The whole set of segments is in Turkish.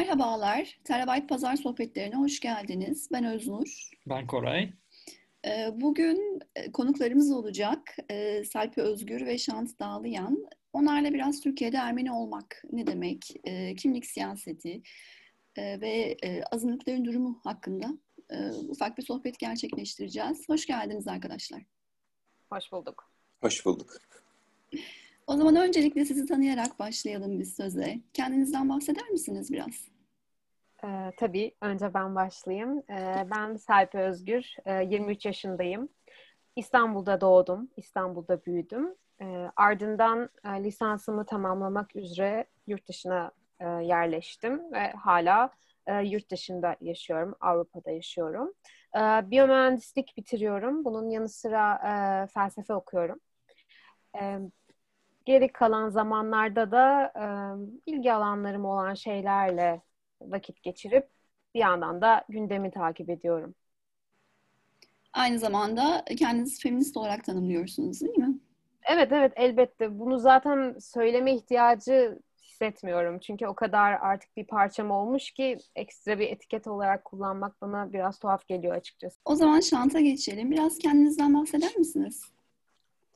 Merhabalar, Terabyte Pazar Sohbetlerine hoş geldiniz. Ben Öznur. Ben Koray. Ee, bugün e, konuklarımız olacak. Ee, Salpi Özgür ve Şant Dağlıyan. Onlarla biraz Türkiye'de Ermeni olmak ne demek, e, kimlik siyaseti e, ve azınlıkların durumu hakkında ufak bir sohbet gerçekleştireceğiz. Hoş geldiniz arkadaşlar. Hoş bulduk. Hoş bulduk. O zaman öncelikle sizi tanıyarak başlayalım biz söze. Kendinizden bahseder misiniz biraz? Ee, tabii. Önce ben başlayayım. Ee, ben Serpi Özgür. Ee, 23 yaşındayım. İstanbul'da doğdum. İstanbul'da büyüdüm. Ee, ardından e, lisansımı tamamlamak üzere yurt dışına e, yerleştim ve hala e, yurt dışında yaşıyorum. Avrupa'da yaşıyorum. E, biyomühendislik bitiriyorum. Bunun yanı sıra e, felsefe okuyorum. E, geri kalan zamanlarda da e, ilgi alanlarım olan şeylerle vakit geçirip bir yandan da gündemi takip ediyorum. Aynı zamanda kendinizi feminist olarak tanımlıyorsunuz değil mi? Evet evet elbette. Bunu zaten söyleme ihtiyacı hissetmiyorum. Çünkü o kadar artık bir parçam olmuş ki ekstra bir etiket olarak kullanmak bana biraz tuhaf geliyor açıkçası. O zaman Şant'a geçelim. Biraz kendinizden bahseder misiniz?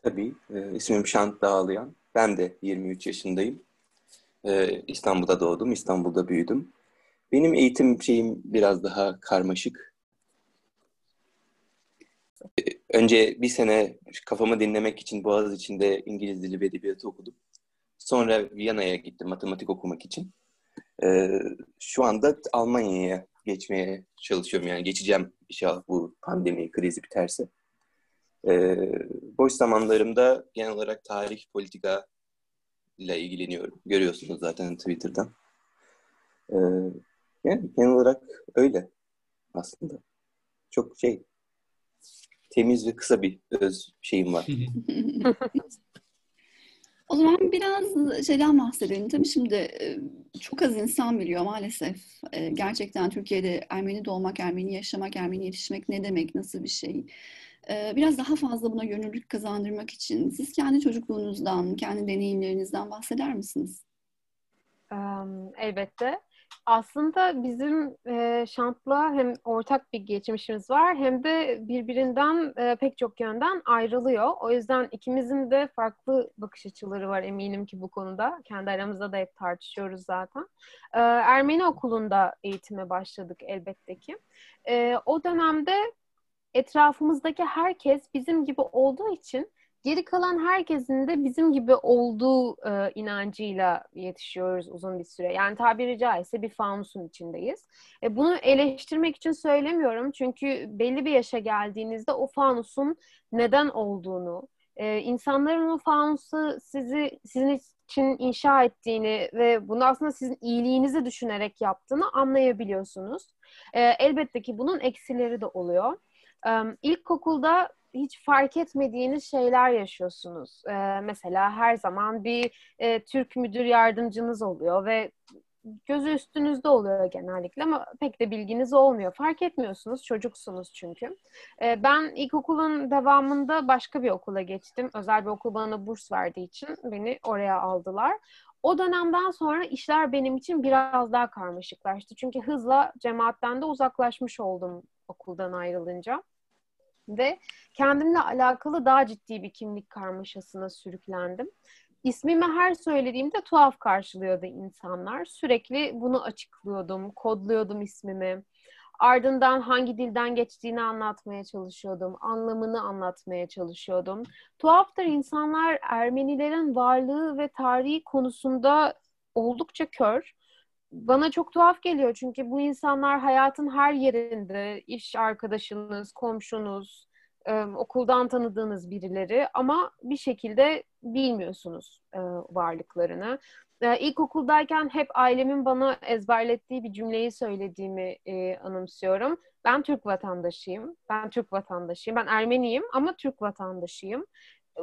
Tabii. E, ismim Şant Dağlayan. Ben de 23 yaşındayım. E, İstanbul'da doğdum, İstanbul'da büyüdüm. Benim eğitim şeyim biraz daha karmaşık. E, önce bir sene kafamı dinlemek için Boğaziçi'nde İngiliz Dili ve Edebiyatı okudum. Sonra Viyana'ya gittim matematik okumak için. Ee, şu anda Almanya'ya geçmeye çalışıyorum. Yani geçeceğim inşallah bu pandemi krizi biterse. Ee, boş zamanlarımda genel olarak tarih, politika ile ilgileniyorum. Görüyorsunuz zaten Twitter'dan. Ee, yani genel olarak öyle aslında. Çok şey temiz ve kısa bir öz şeyim var. O zaman biraz şeyden bahsedelim. Tabii şimdi e, çok az insan biliyor maalesef. E, gerçekten Türkiye'de Ermeni doğmak, Ermeni yaşamak, Ermeni yetişmek ne demek, nasıl bir şey. Biraz daha fazla buna gönüllülük kazandırmak için siz kendi çocukluğunuzdan, kendi deneyimlerinizden bahseder misiniz? Elbette. Aslında bizim e, Şant'la hem ortak bir geçmişimiz var hem de birbirinden e, pek çok yönden ayrılıyor. O yüzden ikimizin de farklı bakış açıları var eminim ki bu konuda. Kendi aramızda da hep tartışıyoruz zaten. E, Ermeni okulunda eğitime başladık elbette ki. E, o dönemde etrafımızdaki herkes bizim gibi olduğu için geri kalan herkesin de bizim gibi olduğu e, inancıyla yetişiyoruz uzun bir süre. Yani tabiri caizse bir fanusun içindeyiz. E, bunu eleştirmek için söylemiyorum. Çünkü belli bir yaşa geldiğinizde o fanusun neden olduğunu, e, insanların o fanusu sizi sizin için inşa ettiğini ve bunu aslında sizin iyiliğinizi düşünerek yaptığını anlayabiliyorsunuz. E, elbette ki bunun eksileri de oluyor. İlkokulda hiç fark etmediğiniz şeyler yaşıyorsunuz. Mesela her zaman bir e, Türk müdür yardımcınız oluyor ve gözü üstünüzde oluyor genellikle ama pek de bilginiz olmuyor. Fark etmiyorsunuz, çocuksunuz çünkü. Ee, ben ilkokulun devamında başka bir okula geçtim. Özel bir okul bana burs verdiği için beni oraya aldılar. O dönemden sonra işler benim için biraz daha karmaşıklaştı. Çünkü hızla cemaatten de uzaklaşmış oldum okuldan ayrılınca ve kendimle alakalı daha ciddi bir kimlik karmaşasına sürüklendim. İsmimi her söylediğimde tuhaf karşılıyordu insanlar. Sürekli bunu açıklıyordum, kodluyordum ismimi. Ardından hangi dilden geçtiğini anlatmaya çalışıyordum. Anlamını anlatmaya çalışıyordum. Tuhaftır insanlar Ermenilerin varlığı ve tarihi konusunda oldukça kör bana çok tuhaf geliyor çünkü bu insanlar hayatın her yerinde iş arkadaşınız, komşunuz, e, okuldan tanıdığınız birileri ama bir şekilde bilmiyorsunuz e, varlıklarını. E, ilkokuldayken hep ailemin bana ezberlettiği bir cümleyi söylediğimi e, anımsıyorum. Ben Türk vatandaşıyım. Ben Türk vatandaşıyım. Ben Ermeniyim ama Türk vatandaşıyım.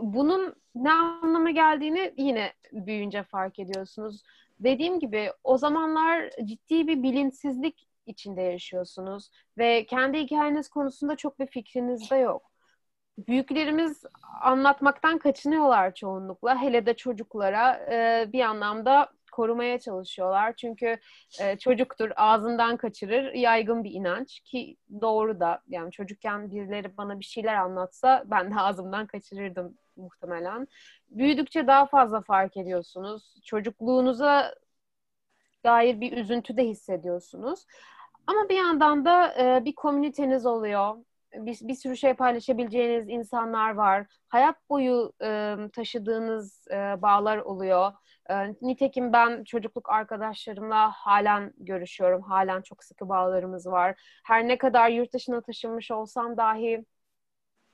Bunun ne anlama geldiğini yine büyüyünce fark ediyorsunuz dediğim gibi o zamanlar ciddi bir bilinçsizlik içinde yaşıyorsunuz ve kendi hikayeniz konusunda çok bir fikriniz de yok. Büyüklerimiz anlatmaktan kaçınıyorlar çoğunlukla. Hele de çocuklara e, bir anlamda korumaya çalışıyorlar. Çünkü e, çocuktur, ağzından kaçırır, yaygın bir inanç ki doğru da. Yani çocukken birileri bana bir şeyler anlatsa ben de ağzımdan kaçırırdım muhtemelen. Büyüdükçe daha fazla fark ediyorsunuz. Çocukluğunuza dair bir üzüntü de hissediyorsunuz. Ama bir yandan da e, bir komüniteniz oluyor bir, bir sürü şey paylaşabileceğiniz insanlar var. Hayat boyu e, taşıdığınız e, bağlar oluyor. E, nitekim ben çocukluk arkadaşlarımla halen görüşüyorum. Halen çok sıkı bağlarımız var. Her ne kadar yurt dışına taşınmış olsam dahi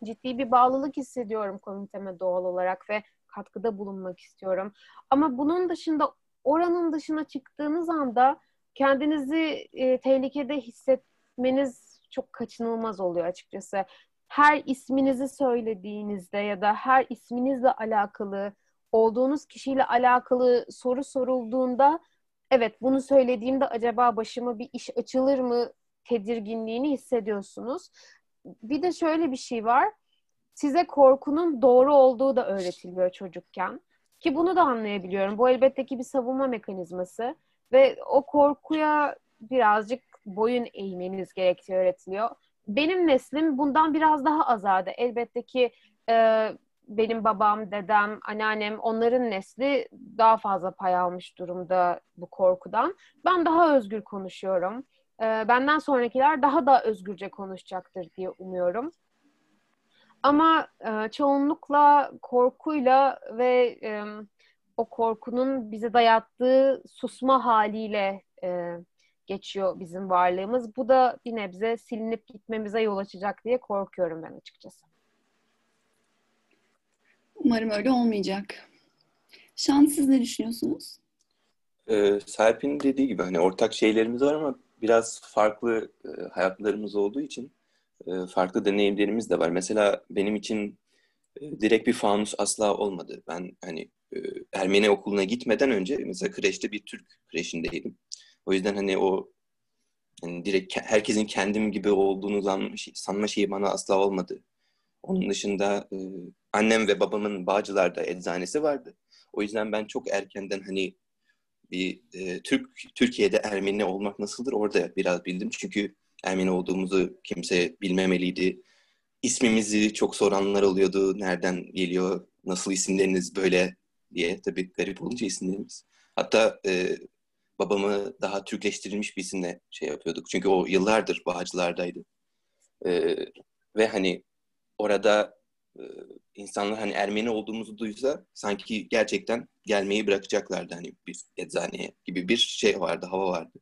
ciddi bir bağlılık hissediyorum komüniteme doğal olarak ve katkıda bulunmak istiyorum. Ama bunun dışında oranın dışına çıktığınız anda kendinizi e, tehlikede hissetmeniz çok kaçınılmaz oluyor açıkçası. Her isminizi söylediğinizde ya da her isminizle alakalı olduğunuz kişiyle alakalı soru sorulduğunda evet bunu söylediğimde acaba başıma bir iş açılır mı tedirginliğini hissediyorsunuz. Bir de şöyle bir şey var. Size korkunun doğru olduğu da öğretiliyor çocukken. Ki bunu da anlayabiliyorum. Bu elbette ki bir savunma mekanizması. Ve o korkuya birazcık boyun eğmeniz gerektiği öğretiliyor. Benim neslim bundan biraz daha azade. Elbette ki e, benim babam, dedem, anneannem onların nesli daha fazla pay almış durumda bu korkudan. Ben daha özgür konuşuyorum. E, benden sonrakiler daha da özgürce konuşacaktır diye umuyorum. Ama e, çoğunlukla korkuyla ve e, o korkunun bize dayattığı susma haliyle e, geçiyor bizim varlığımız. Bu da bir nebze silinip gitmemize yol açacak diye korkuyorum ben açıkçası. Umarım öyle olmayacak. Şan siz ne düşünüyorsunuz? Ee, Serpil'in dediği gibi hani ortak şeylerimiz var ama biraz farklı e, hayatlarımız olduğu için e, farklı deneyimlerimiz de var. Mesela benim için e, direkt bir fanus asla olmadı. Ben hani e, Ermeni okuluna gitmeden önce mesela kreşte bir Türk kreşindeydim. O yüzden hani o yani direkt herkesin kendim gibi olduğunu sanma şeyi bana asla olmadı. Onun dışında annem ve babamın Bağcılar'da eczanesi vardı. O yüzden ben çok erkenden hani bir e, Türk Türkiye'de Ermeni olmak nasıldır orada biraz bildim. Çünkü Ermeni olduğumuzu kimse bilmemeliydi. İsmimizi çok soranlar oluyordu. Nereden geliyor? Nasıl isimleriniz böyle diye. Tabii garip olunca isimlerimiz. Hatta e, babamı daha Türkleştirilmiş bir isimle şey yapıyorduk. Çünkü o yıllardır Bağcılar'daydı. Ee, ve hani orada e, insanlar hani Ermeni olduğumuzu duysa sanki gerçekten gelmeyi bırakacaklardı hani bir eczaneye gibi bir şey vardı, hava vardı.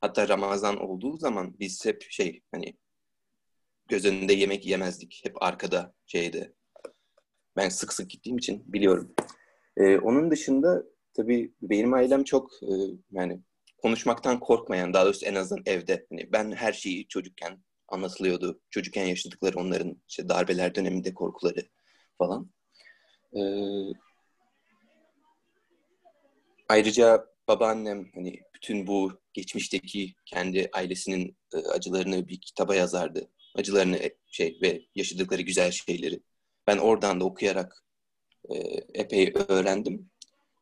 Hatta Ramazan olduğu zaman biz hep şey hani göz önünde yemek yemezdik. Hep arkada şeyde. Ben sık sık gittiğim için biliyorum. Ee, onun dışında tabii benim ailem çok e, yani konuşmaktan korkmayan, daha doğrusu en azından evde. Hani ben her şeyi çocukken anlatılıyordu. Çocukken yaşadıkları onların işte darbeler döneminde korkuları falan. Ee, ayrıca babaannem hani bütün bu geçmişteki kendi ailesinin e, acılarını bir kitaba yazardı. Acılarını e, şey ve yaşadıkları güzel şeyleri. Ben oradan da okuyarak e, epey öğrendim.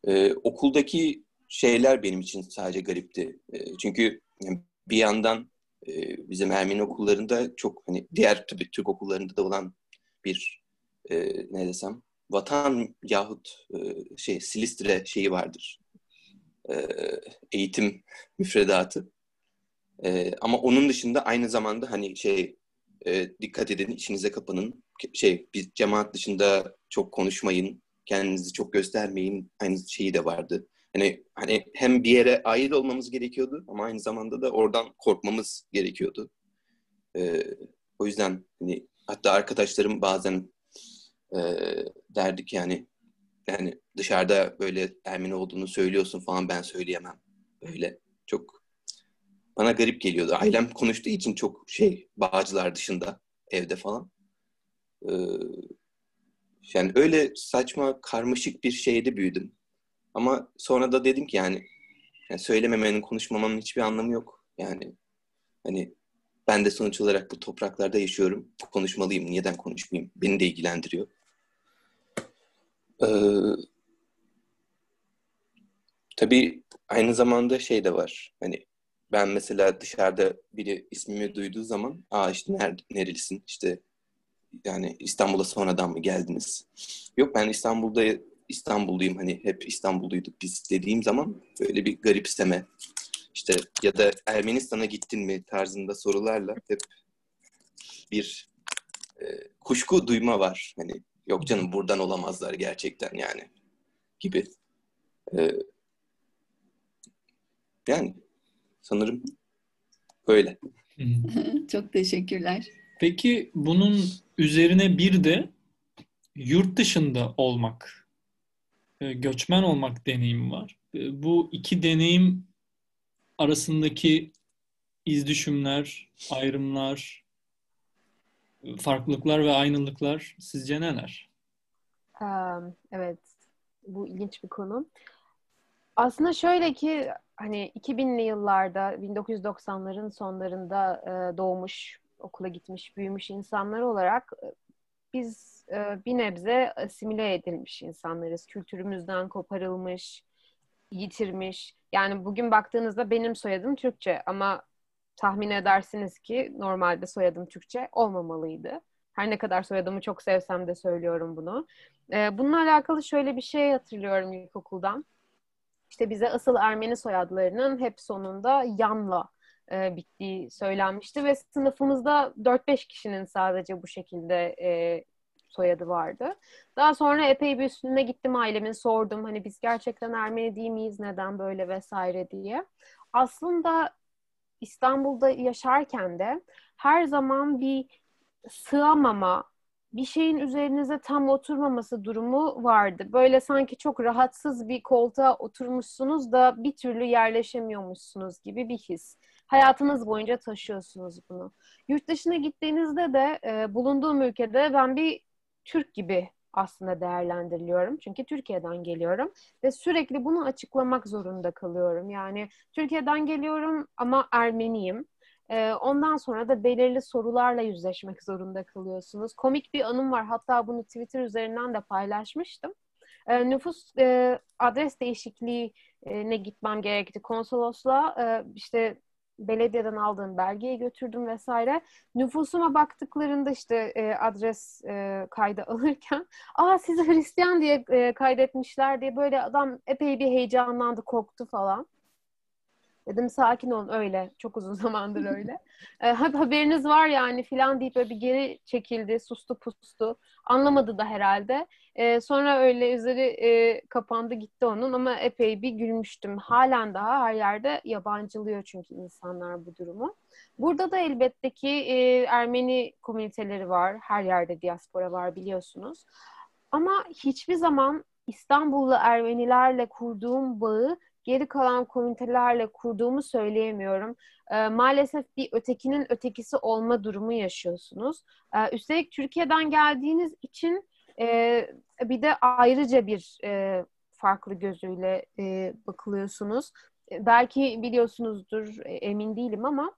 Ee, okuldaki şeyler benim için sadece garipti. Ee, çünkü bir yandan e, bizim Ermeni okullarında çok hani diğer tabii Türk okullarında da olan bir e, ne desem vatan yahut e, şey Silistre şeyi vardır. E, eğitim müfredatı. E, ama onun dışında aynı zamanda hani şey e, dikkat edin içinize kapanın. Şey biz cemaat dışında çok konuşmayın kendinizi çok göstermeyin aynı şeyi de vardı. Hani hani hem bir yere ait olmamız gerekiyordu ama aynı zamanda da oradan korkmamız gerekiyordu. Ee, o yüzden hani hatta arkadaşlarım bazen e, derdik yani yani dışarıda böyle Ermeni olduğunu söylüyorsun falan ben söyleyemem. Böyle çok bana garip geliyordu. Ailem konuştuğu için çok şey bağcılar dışında evde falan. Ee, yani öyle saçma, karmaşık bir şeyde büyüdüm. Ama sonra da dedim ki yani, yani söylememenin, konuşmamanın hiçbir anlamı yok. Yani hani ben de sonuç olarak bu topraklarda yaşıyorum. Konuşmalıyım. Neden konuşmayayım? Beni de ilgilendiriyor. Ee, tabii aynı zamanda şey de var. Hani ben mesela dışarıda biri ismimi duyduğu zaman aa işte ner nerelisin işte yani İstanbul'a sonradan mı geldiniz? Yok ben İstanbul'da İstanbulluyum hani hep İstanbulluyduk biz dediğim zaman böyle bir garipseme işte ya da Ermenistan'a gittin mi tarzında sorularla hep bir e, kuşku duyma var. Hani yok canım buradan olamazlar gerçekten yani gibi. E, yani sanırım böyle. Çok teşekkürler. Peki bunun üzerine bir de yurt dışında olmak, göçmen olmak deneyimi var. E, bu iki deneyim arasındaki izdüşümler, ayrımlar, farklılıklar ve aynılıklar sizce neler? Evet, bu ilginç bir konu. Aslında şöyle ki hani 2000'li yıllarda 1990'ların sonlarında doğmuş, okula gitmiş, büyümüş insanlar olarak biz bir nebze asimile edilmiş insanlarız. Kültürümüzden koparılmış, yitirmiş. Yani bugün baktığınızda benim soyadım Türkçe ama tahmin edersiniz ki normalde soyadım Türkçe olmamalıydı. Her ne kadar soyadımı çok sevsem de söylüyorum bunu. Ee, bununla alakalı şöyle bir şey hatırlıyorum ilkokuldan. İşte bize asıl Ermeni soyadlarının hep sonunda yanla e, bittiği söylenmişti ve sınıfımızda 4-5 kişinin sadece bu şekilde e, soyadı vardı. Daha sonra epey bir üstüne gittim ailemin sordum hani biz gerçekten Ermeni değil miyiz neden böyle vesaire diye. Aslında İstanbul'da yaşarken de her zaman bir sığamama, bir şeyin üzerinize tam oturmaması durumu vardı. Böyle sanki çok rahatsız bir koltuğa oturmuşsunuz da bir türlü yerleşemiyormuşsunuz gibi bir his. Hayatınız boyunca taşıyorsunuz bunu. Yurt dışına gittiğinizde de e, bulunduğum ülkede ben bir Türk gibi aslında değerlendiriliyorum. Çünkü Türkiye'den geliyorum ve sürekli bunu açıklamak zorunda kalıyorum. Yani Türkiye'den geliyorum ama Ermeniyim. Ee, ondan sonra da belirli sorularla yüzleşmek zorunda kalıyorsunuz. Komik bir anım var. Hatta bunu Twitter üzerinden de paylaşmıştım. Ee, nüfus e, adres değişikliği ne gitmem gerekti konsolosluğa. E, işte belediyeden aldığım belgeyi götürdüm vesaire. Nüfusuma baktıklarında işte e, adres e, kaydı alırken aa sizi Hristiyan diye e, kaydetmişler diye böyle adam epey bir heyecanlandı, korktu falan. Dedim sakin olun öyle. Çok uzun zamandır öyle. e, haberiniz var yani filan deyip böyle bir geri çekildi. Sustu pustu. Anlamadı da herhalde. E, sonra öyle üzeri e, kapandı gitti onun ama epey bir gülmüştüm. Halen daha her yerde yabancılıyor çünkü insanlar bu durumu. Burada da elbette ki e, Ermeni komüniteleri var. Her yerde diaspora var biliyorsunuz. Ama hiçbir zaman İstanbullu Ermenilerle kurduğum bağı geri kalan komünitelerle kurduğumu söyleyemiyorum. E, maalesef bir ötekinin ötekisi olma durumu yaşıyorsunuz. E, üstelik Türkiye'den geldiğiniz için e, bir de ayrıca bir e, farklı gözüyle e, bakılıyorsunuz. Belki biliyorsunuzdur, emin değilim ama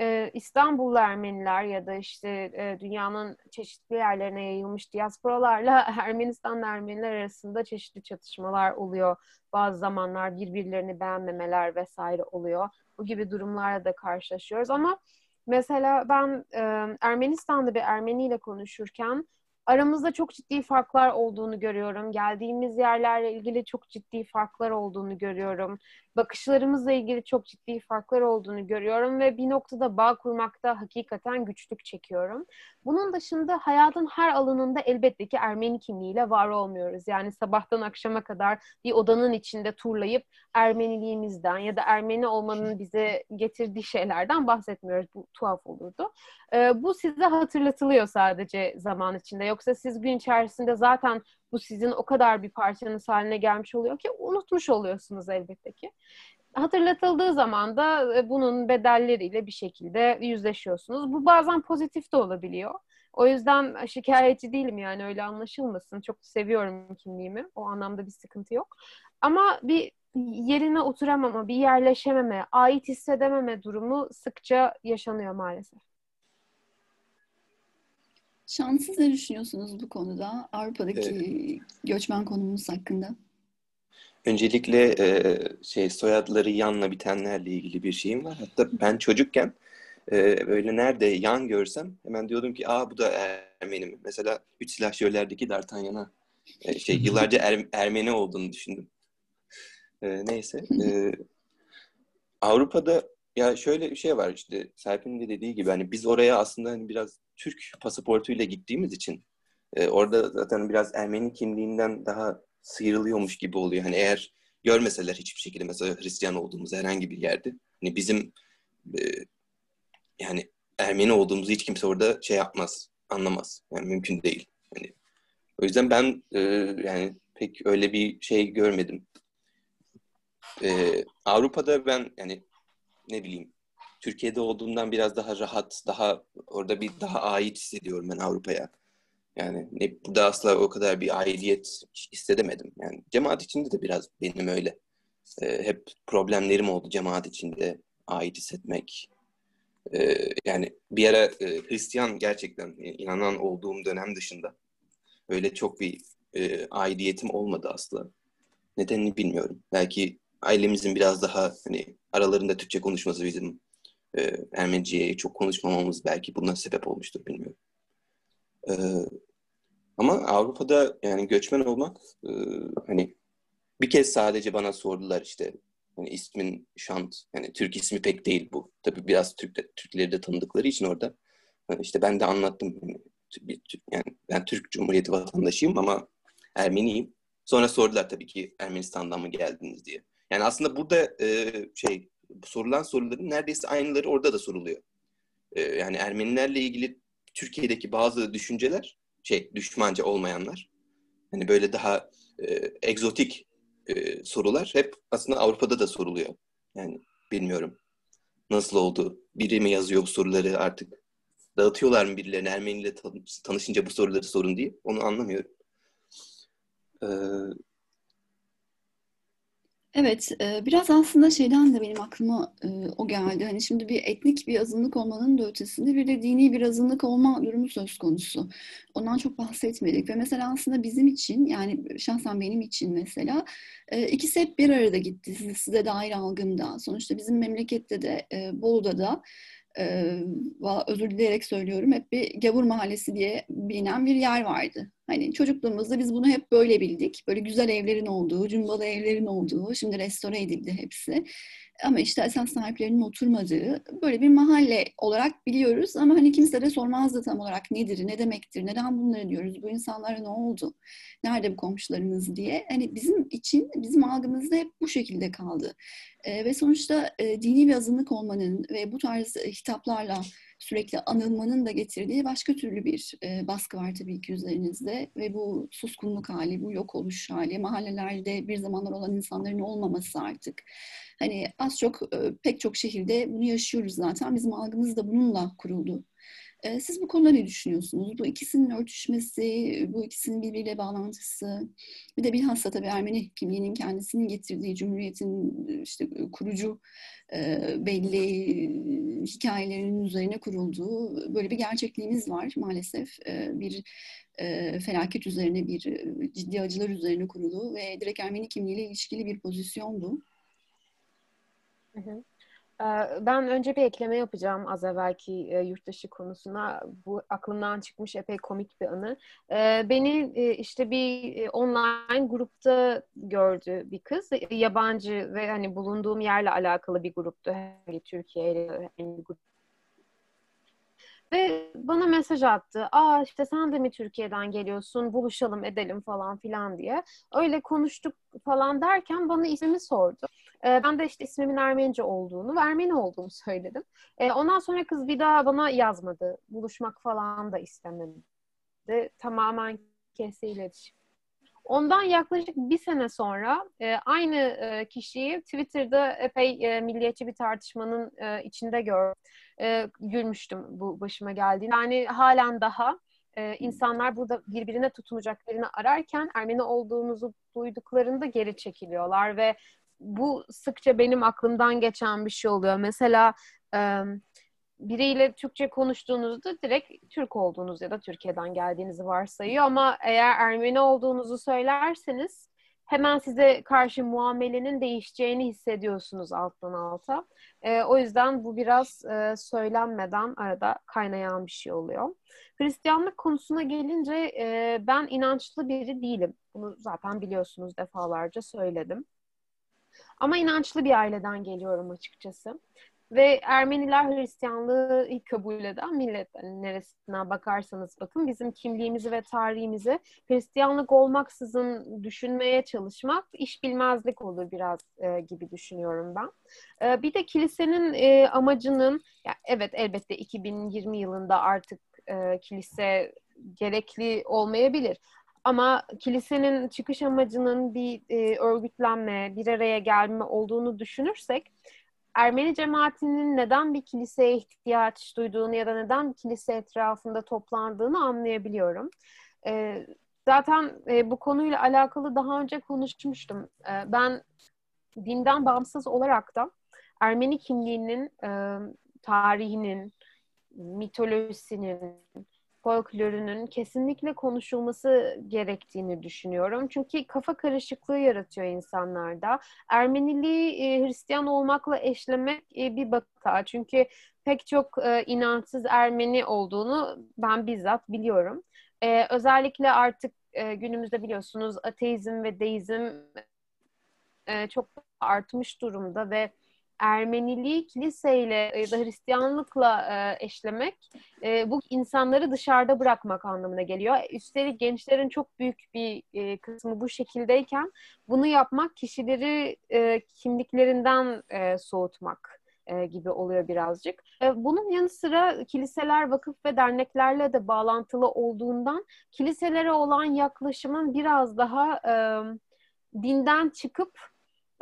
e, İstanbullu Ermeniler ya da işte e, dünyanın çeşitli yerlerine yayılmış diasporalarla Ermenistanlı Ermeniler arasında çeşitli çatışmalar oluyor. Bazı zamanlar birbirlerini beğenmemeler vesaire oluyor. Bu gibi durumlarla da karşılaşıyoruz ama mesela ben e, Ermenistan'da bir Ermeni ile konuşurken aramızda çok ciddi farklar olduğunu görüyorum. Geldiğimiz yerlerle ilgili çok ciddi farklar olduğunu görüyorum bakışlarımızla ilgili çok ciddi farklar olduğunu görüyorum ve bir noktada bağ kurmakta hakikaten güçlük çekiyorum. Bunun dışında hayatın her alanında elbette ki Ermeni kimliğiyle var olmuyoruz. Yani sabahtan akşama kadar bir odanın içinde turlayıp Ermeniliğimizden ya da Ermeni olmanın bize getirdiği şeylerden bahsetmiyoruz. Bu tuhaf olurdu. Ee, bu size hatırlatılıyor sadece zaman içinde. Yoksa siz gün içerisinde zaten bu sizin o kadar bir parçanız haline gelmiş oluyor ki unutmuş oluyorsunuz elbette ki. Hatırlatıldığı zaman da e, bunun bedelleriyle bir şekilde yüzleşiyorsunuz. Bu bazen pozitif de olabiliyor. O yüzden şikayetçi değilim yani öyle anlaşılmasın. Çok seviyorum kimliğimi. O anlamda bir sıkıntı yok. Ama bir yerine oturamama, bir yerleşememe, ait hissedememe durumu sıkça yaşanıyor maalesef. Şanssız ne düşünüyorsunuz bu konuda? Avrupa'daki evet. göçmen konumuz hakkında. Öncelikle e, şey soyadları yanla bitenlerle ilgili bir şeyim var. Hatta ben çocukken e, böyle nerede yan görsem hemen diyordum ki aa bu da Ermeni mi? Mesela Üç Silahşörler'deki D'Artagnan'a e, şey yıllarca er, Ermeni olduğunu düşündüm. E, neyse. E, Avrupa'da ya şöyle bir şey var işte Serpil'in de dediği gibi hani biz oraya aslında hani biraz Türk pasaportuyla gittiğimiz için e, orada zaten biraz Ermeni kimliğinden daha sıyrılıyormuş gibi oluyor. Hani eğer görmeseler hiçbir şekilde mesela Hristiyan olduğumuz herhangi bir yerde hani bizim e, yani Ermeni olduğumuzu hiç kimse orada şey yapmaz, anlamaz. Yani mümkün değil. Yani, o yüzden ben e, yani pek öyle bir şey görmedim. E, Avrupa'da ben yani ne bileyim Türkiye'de olduğundan biraz daha rahat, daha orada bir daha ait hissediyorum ben Avrupa'ya. Yani ne, burada asla o kadar bir aidiyet hissedemedim. Yani cemaat içinde de biraz benim öyle. Ee, hep problemlerim oldu cemaat içinde ait hissetmek. Ee, yani bir ara e, Hristiyan gerçekten inanan olduğum dönem dışında öyle çok bir e, aidiyetim olmadı asla. Nedenini bilmiyorum. Belki ailemizin biraz daha hani aralarında Türkçe konuşması bizim e, Ermenice'ye çok konuşmamamız belki buna sebep olmuştur bilmiyorum. E, ama Avrupa'da yani göçmen olmak e, hani bir kez sadece bana sordular işte hani ismin Şant yani Türk ismi pek değil bu. Tabii biraz Türk Türkleri de tanıdıkları için orada. Yani işte ben de anlattım bir, yani ben Türk Cumhuriyeti vatandaşıyım ama Ermeniyim. Sonra sordular tabii ki Ermenistan'dan mı geldiniz diye. Yani aslında burada e, şey sorulan soruların neredeyse aynıları orada da soruluyor. E, yani Ermenilerle ilgili Türkiye'deki bazı düşünceler şey düşmanca olmayanlar. Hani böyle daha e, egzotik e, sorular hep aslında Avrupa'da da soruluyor. Yani bilmiyorum nasıl oldu. Biri mi yazıyor bu soruları artık? Dağıtıyorlar mı birilerine Ermeniyle tanışınca bu soruları sorun diye? Onu anlamıyorum. Ee, Evet, biraz aslında şeyden de benim aklıma o geldi. Hani şimdi bir etnik bir azınlık olmanın da ötesinde bir de dini bir azınlık olma durumu söz konusu. Ondan çok bahsetmedik ve mesela aslında bizim için yani şahsen benim için mesela ikisi hep bir arada gitti size dair algımda. Sonuçta bizim memlekette de Bolu'da da özür dileyerek söylüyorum hep bir gavur mahallesi diye bilinen bir yer vardı. Hani çocukluğumuzda biz bunu hep böyle bildik. Böyle güzel evlerin olduğu, cumbalı evlerin olduğu, şimdi restore edildi hepsi. Ama işte esas sahiplerinin oturmadığı böyle bir mahalle olarak biliyoruz. Ama hani kimse de sormazdı tam olarak nedir, ne demektir, neden bunları diyoruz, bu insanlara ne oldu, nerede bu komşularımız diye. Hani bizim için, bizim algımızda hep bu şekilde kaldı. E, ve sonuçta e, dini bir azınlık olmanın ve bu tarz hitaplarla sürekli anılmanın da getirdiği başka türlü bir e, baskı var tabii ki üzerinizde ve bu suskunluk hali, bu yok oluş hali, mahallelerde bir zamanlar olan insanların olmaması artık. Hani az çok e, pek çok şehirde bunu yaşıyoruz zaten. Bizim algımız da bununla kuruldu. E, siz bu konuda ne düşünüyorsunuz? Bu ikisinin örtüşmesi, bu ikisinin birbiriyle bağlantısı, bir de bilhassa tabii Ermeni kimliğinin kendisinin getirdiği Cumhuriyet'in işte kurucu e, belli hikayelerinin üzerine kurulduğu böyle bir gerçekliğimiz var maalesef. Bir felaket üzerine, bir ciddi acılar üzerine kurulu ve direkt Ermeni kimliğiyle ilişkili bir pozisyondu. Hı hı. Ben önce bir ekleme yapacağım az evvelki yurt dışı konusuna. Bu aklımdan çıkmış epey komik bir anı. Beni işte bir online grupta gördü bir kız. Yabancı ve hani bulunduğum yerle alakalı bir gruptu. Hani Türkiye ile bir grup ve bana mesaj attı. Aa işte sen de mi Türkiye'den geliyorsun? Buluşalım edelim falan filan diye. Öyle konuştuk falan derken bana ismimi sordu. Ee, ben de işte ismimin Ermenice olduğunu ve Ermeni olduğumu söyledim. Ee, ondan sonra kız bir daha bana yazmadı. Buluşmak falan da istemedi. Tamamen kesti iletişim. Ondan yaklaşık bir sene sonra e, aynı e, kişiyi Twitter'da epey e, milliyetçi bir tartışmanın e, içinde gör, e, gülmüştüm bu başıma geldiğinde. Yani halen daha e, insanlar burada birbirine tutunacaklarını ararken Ermeni olduğunuzu duyduklarında geri çekiliyorlar ve bu sıkça benim aklımdan geçen bir şey oluyor. Mesela e, biriyle Türkçe konuştuğunuzda direkt Türk olduğunuz ya da Türkiye'den geldiğinizi varsayıyor ama eğer Ermeni olduğunuzu söylerseniz hemen size karşı muamelenin değişeceğini hissediyorsunuz alttan alta. E, o yüzden bu biraz e, söylenmeden arada kaynayan bir şey oluyor. Hristiyanlık konusuna gelince e, ben inançlı biri değilim. Bunu zaten biliyorsunuz defalarca söyledim. Ama inançlı bir aileden geliyorum açıkçası. Ve Ermeniler Hristiyanlığı ilk kabul eden millet. Yani neresinden bakarsanız bakın bizim kimliğimizi ve tarihimizi Hristiyanlık olmaksızın düşünmeye çalışmak iş bilmezlik olur biraz e, gibi düşünüyorum ben. E, bir de kilisenin e, amacının, ya evet elbette 2020 yılında artık e, kilise gerekli olmayabilir. Ama kilisenin çıkış amacının bir e, örgütlenme, bir araya gelme olduğunu düşünürsek Ermeni cemaatinin neden bir kiliseye ihtiyaç duyduğunu ya da neden bir kilise etrafında toplandığını anlayabiliyorum. E, zaten e, bu konuyla alakalı daha önce konuşmuştum. E, ben dinden bağımsız olarak da Ermeni kimliğinin, e, tarihinin, mitolojisinin, folklorunun kesinlikle konuşulması gerektiğini düşünüyorum. Çünkü kafa karışıklığı yaratıyor insanlarda. Ermeniliği e, Hristiyan olmakla eşlemek e, bir baka. Çünkü pek çok e, inançsız Ermeni olduğunu ben bizzat biliyorum. E, özellikle artık e, günümüzde biliyorsunuz ateizm ve deizm e, çok artmış durumda ve Ermeniliği kiliseyle ya da Hristiyanlıkla e, eşlemek e, bu insanları dışarıda bırakmak anlamına geliyor. Üstelik gençlerin çok büyük bir e, kısmı bu şekildeyken bunu yapmak kişileri e, kimliklerinden e, soğutmak e, gibi oluyor birazcık. E, bunun yanı sıra kiliseler, vakıf ve derneklerle de bağlantılı olduğundan kiliselere olan yaklaşımın biraz daha e, dinden çıkıp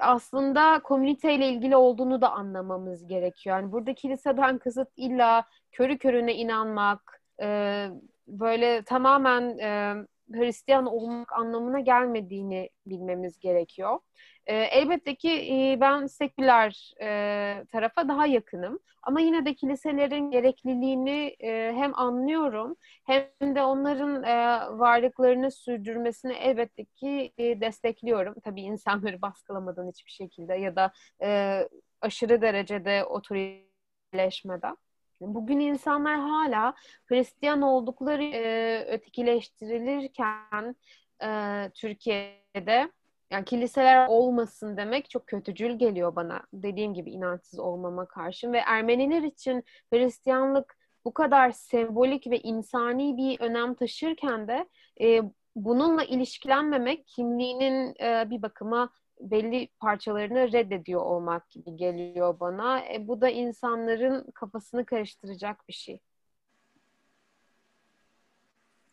aslında komüniteyle ilgili olduğunu da anlamamız gerekiyor. Yani burada kiliseden kısıt illa körü körüne inanmak, e, böyle tamamen e, Hristiyan olmak anlamına gelmediğini bilmemiz gerekiyor. E, elbette ki e, ben seküler e, tarafa daha yakınım. Ama yine de kiliselerin gerekliliğini e, hem anlıyorum hem de onların e, varlıklarını sürdürmesini elbette ki e, destekliyorum. Tabii insanları baskılamadan hiçbir şekilde ya da e, aşırı derecede otoriteleşmeden. Bugün insanlar hala Hristiyan oldukları e, ötekileştirilirken e, Türkiye'de yani kiliseler olmasın demek çok kötücül geliyor bana. Dediğim gibi inançsız olmama karşın ve Ermeniler için Hristiyanlık bu kadar sembolik ve insani bir önem taşırken de e, bununla ilişkilenmemek kimliğinin e, bir bakıma belli parçalarını reddediyor olmak gibi geliyor bana. E, bu da insanların kafasını karıştıracak bir şey.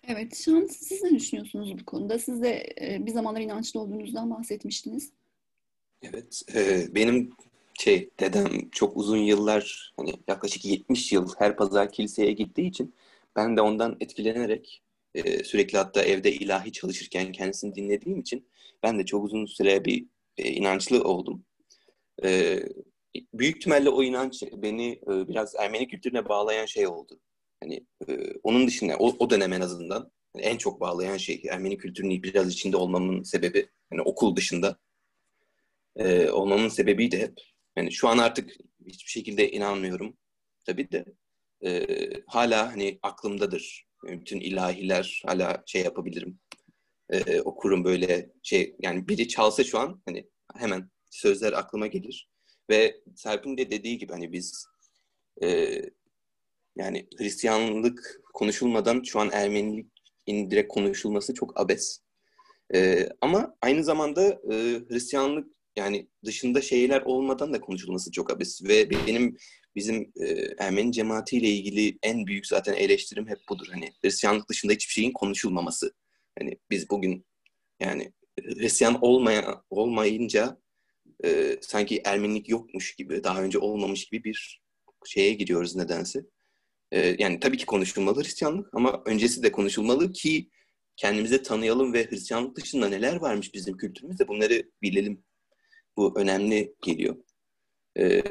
Evet, Şan siz ne düşünüyorsunuz bu konuda? Siz de e, bir zamanlar inançlı olduğunuzdan bahsetmiştiniz. Evet, e, benim şey dedem çok uzun yıllar hani yaklaşık 70 yıl her pazar kiliseye gittiği için ben de ondan etkilenerek e, sürekli hatta evde ilahi çalışırken kendisini dinlediğim için ben de çok uzun süre bir e, inançlı oldum. E, büyük ihtimalle o inanç beni e, biraz Ermeni kültürüne bağlayan şey oldu. Hani e, onun dışında o, o dönem en azından yani en çok bağlayan şey Ermeni kültürünü biraz içinde olmamın sebebi hani okul dışında e, olmamın sebebi de hep yani şu an artık hiçbir şekilde inanmıyorum tabii de e, hala hani aklımdadır. bütün ilahiler hala şey yapabilirim. E, okurum böyle şey yani biri çalsa şu an hani hemen sözler aklıma gelir. Ve Serp'in de dediği gibi hani biz e, yani Hristiyanlık konuşulmadan şu an Ermenilik direkt konuşulması çok abes. Ee, ama aynı zamanda e, Hristiyanlık yani dışında şeyler olmadan da konuşulması çok abes. Ve benim bizim e, Ermeni cemaatiyle ilgili en büyük zaten eleştirim hep budur. Hani Hristiyanlık dışında hiçbir şeyin konuşulmaması. Hani biz bugün yani Hristiyan olmaya, olmayınca e, sanki Ermenilik yokmuş gibi, daha önce olmamış gibi bir şeye giriyoruz nedense. E, yani tabii ki konuşulmalı Hristiyanlık ama öncesi de konuşulmalı ki kendimize tanıyalım ve Hristiyanlık dışında neler varmış bizim kültürümüzde bunları bilelim. Bu önemli geliyor. E,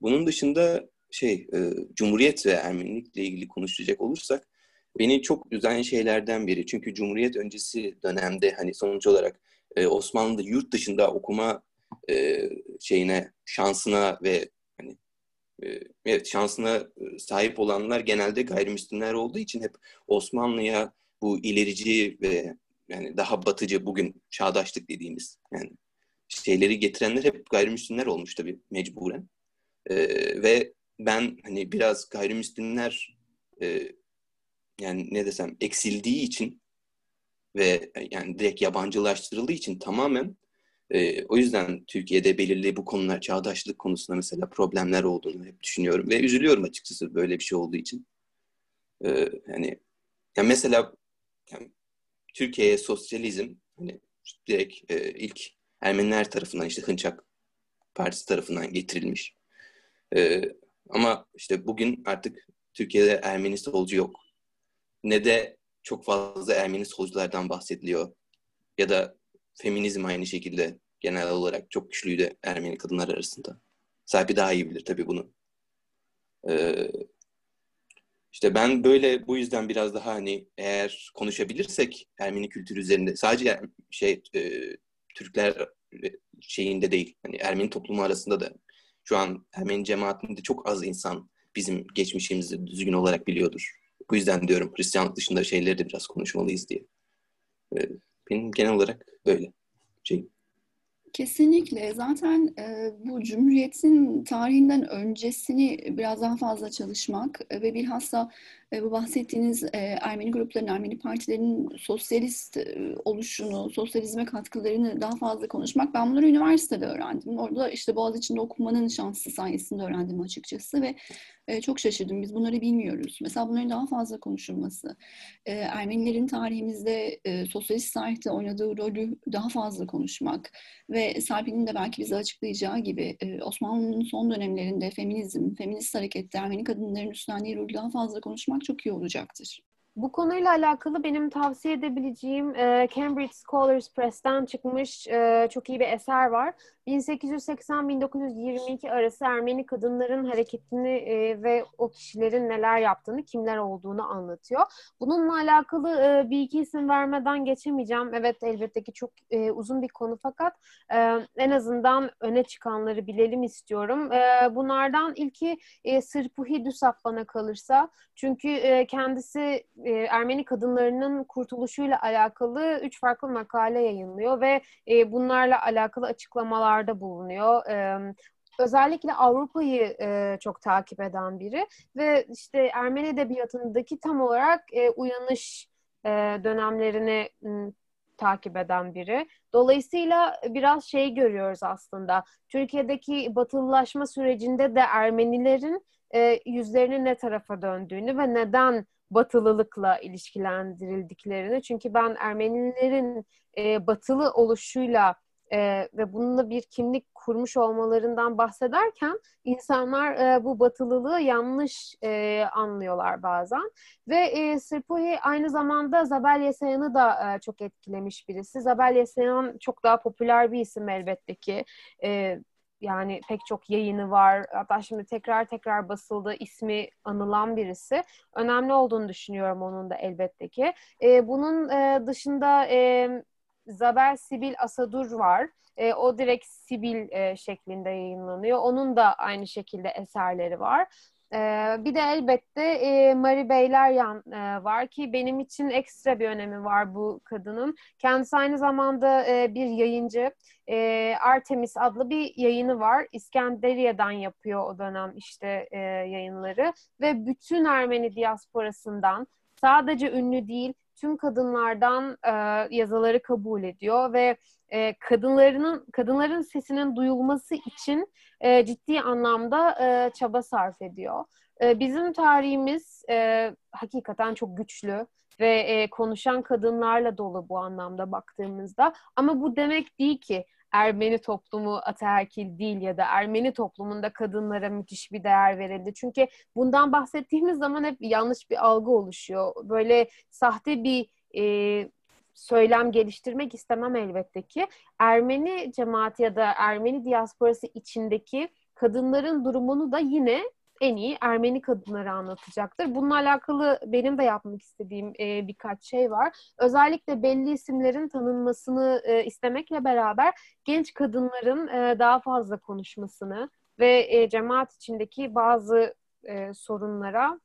bunun dışında şey e, Cumhuriyet ve Ermenilikle ilgili konuşacak olursak beni çok üzen şeylerden biri. Çünkü Cumhuriyet öncesi dönemde hani sonuç olarak e, Osmanlı'da yurt dışında okuma e, şeyine, şansına ve hani e, evet şansına e, sahip olanlar genelde gayrimüslimler olduğu için hep Osmanlı'ya bu ilerici ve yani daha batıcı bugün çağdaşlık dediğimiz yani şeyleri getirenler hep gayrimüslimler olmuş tabii mecburen. E, ve ben hani biraz gayrimüslimler e, yani ne desem eksildiği için ve yani direkt yabancılaştırıldığı için tamamen e, o yüzden Türkiye'de belirli bu konular çağdaşlık konusunda mesela problemler olduğunu hep düşünüyorum ve üzülüyorum açıkçası böyle bir şey olduğu için. E, yani mesela yani, Türkiye'ye sosyalizm hani direkt e, ilk Ermeniler tarafından işte Hınçak Partisi tarafından getirilmiş. E, ama işte bugün artık Türkiye'de Ermeni solcu yok. Ne de çok fazla Ermeni solculardan bahsediliyor. Ya da feminizm aynı şekilde genel olarak çok güçlüydü Ermeni kadınlar arasında. Sahibi daha iyi bilir tabii bunu. Ee, işte ben böyle bu yüzden biraz daha hani eğer konuşabilirsek Ermeni kültürü üzerinde sadece şey e, Türkler şeyinde değil. Hani Ermeni toplumu arasında da şu an Ermeni cemaatinde çok az insan bizim geçmişimizi düzgün olarak biliyordur. Bu yüzden diyorum Hristiyanlık dışında şeyleri de biraz konuşmalıyız diye. Ee, benim genel olarak böyle şey. Kesinlikle. Zaten e, bu Cumhuriyet'in tarihinden öncesini biraz daha fazla çalışmak ve bilhassa bu bahsettiğiniz e, Ermeni grupların, Ermeni partilerin sosyalist e, oluşunu, sosyalizme katkılarını daha fazla konuşmak. Ben bunları üniversitede öğrendim. Orada işte Boğaziçi'nde okumanın şansı sayesinde öğrendim açıkçası ve e, çok şaşırdım. Biz bunları bilmiyoruz. Mesela bunların daha fazla konuşulması, Ermenilerin tarihimizde, sosyalist tarihte oynadığı rolü daha fazla konuşmak ve Serpil'in de belki bize açıklayacağı gibi Osmanlı'nın son dönemlerinde feminizm, feminist harekette Ermeni kadınların üstlendiği rolü daha fazla konuşmak çok iyi olacaktır. Bu konuyla alakalı benim tavsiye edebileceğim e, Cambridge Scholars Press'ten çıkmış e, çok iyi bir eser var. 1880-1922 arası Ermeni kadınların hareketini e, ve o kişilerin neler yaptığını, kimler olduğunu anlatıyor. Bununla alakalı e, bir iki isim vermeden geçemeyeceğim. Evet elbette ki çok e, uzun bir konu fakat e, en azından öne çıkanları bilelim istiyorum. E, bunlardan ilki e, Sırpuhi Dusaf bana kalırsa. Çünkü e, kendisi e, Ermeni kadınlarının kurtuluşuyla alakalı üç farklı makale yayınlıyor ve e, bunlarla alakalı açıklamalarda bulunuyor. E, özellikle Avrupa'yı e, çok takip eden biri ve işte Ermeni edebiyatındaki tam olarak e, uyanış e, dönemlerini m, takip eden biri. Dolayısıyla biraz şey görüyoruz aslında. Türkiye'deki batılılaşma sürecinde de Ermenilerin e, yüzlerinin ne tarafa döndüğünü ve neden batılılıkla ilişkilendirildiklerini. Çünkü ben Ermenilerin e, batılı oluşuyla e, ve bununla bir kimlik kurmuş olmalarından bahsederken insanlar e, bu batılılığı yanlış e, anlıyorlar bazen. Ve e, Sirpohi aynı zamanda Zabel Yesayan'ı da e, çok etkilemiş birisi. Zabel Yesayan çok daha popüler bir isim elbette ki. E, yani pek çok yayını var. Hatta şimdi tekrar tekrar basıldı. ismi anılan birisi. Önemli olduğunu düşünüyorum onun da elbette ki. E, bunun e, dışında e, Zabel Sibil Asadur var. E, o direkt Sibil e, şeklinde yayınlanıyor. Onun da aynı şekilde eserleri var. Bir de elbette Marie Beyleryan var ki benim için ekstra bir önemi var bu kadının. Kendisi aynı zamanda bir yayıncı. Artemis adlı bir yayını var. İskenderiye'den yapıyor o dönem işte yayınları. Ve bütün Ermeni diasporasından sadece ünlü değil tüm kadınlardan e, yazıları kabul ediyor ve e, kadınlarının kadınların sesinin duyulması için e, ciddi anlamda e, çaba sarf ediyor. E, bizim tarihimiz e, hakikaten çok güçlü ve e, konuşan kadınlarla dolu bu anlamda baktığımızda. Ama bu demek değil ki Ermeni toplumu ataerkil değil ya da Ermeni toplumunda kadınlara müthiş bir değer verildi. Çünkü bundan bahsettiğimiz zaman hep yanlış bir algı oluşuyor. Böyle sahte bir e, söylem geliştirmek istemem elbette ki. Ermeni cemaati ya da Ermeni diasporası içindeki kadınların durumunu da yine en iyi Ermeni kadınları anlatacaktır. Bununla alakalı benim de yapmak istediğim e, birkaç şey var. Özellikle belli isimlerin tanınmasını e, istemekle beraber genç kadınların e, daha fazla konuşmasını ve e, cemaat içindeki bazı e, sorunlara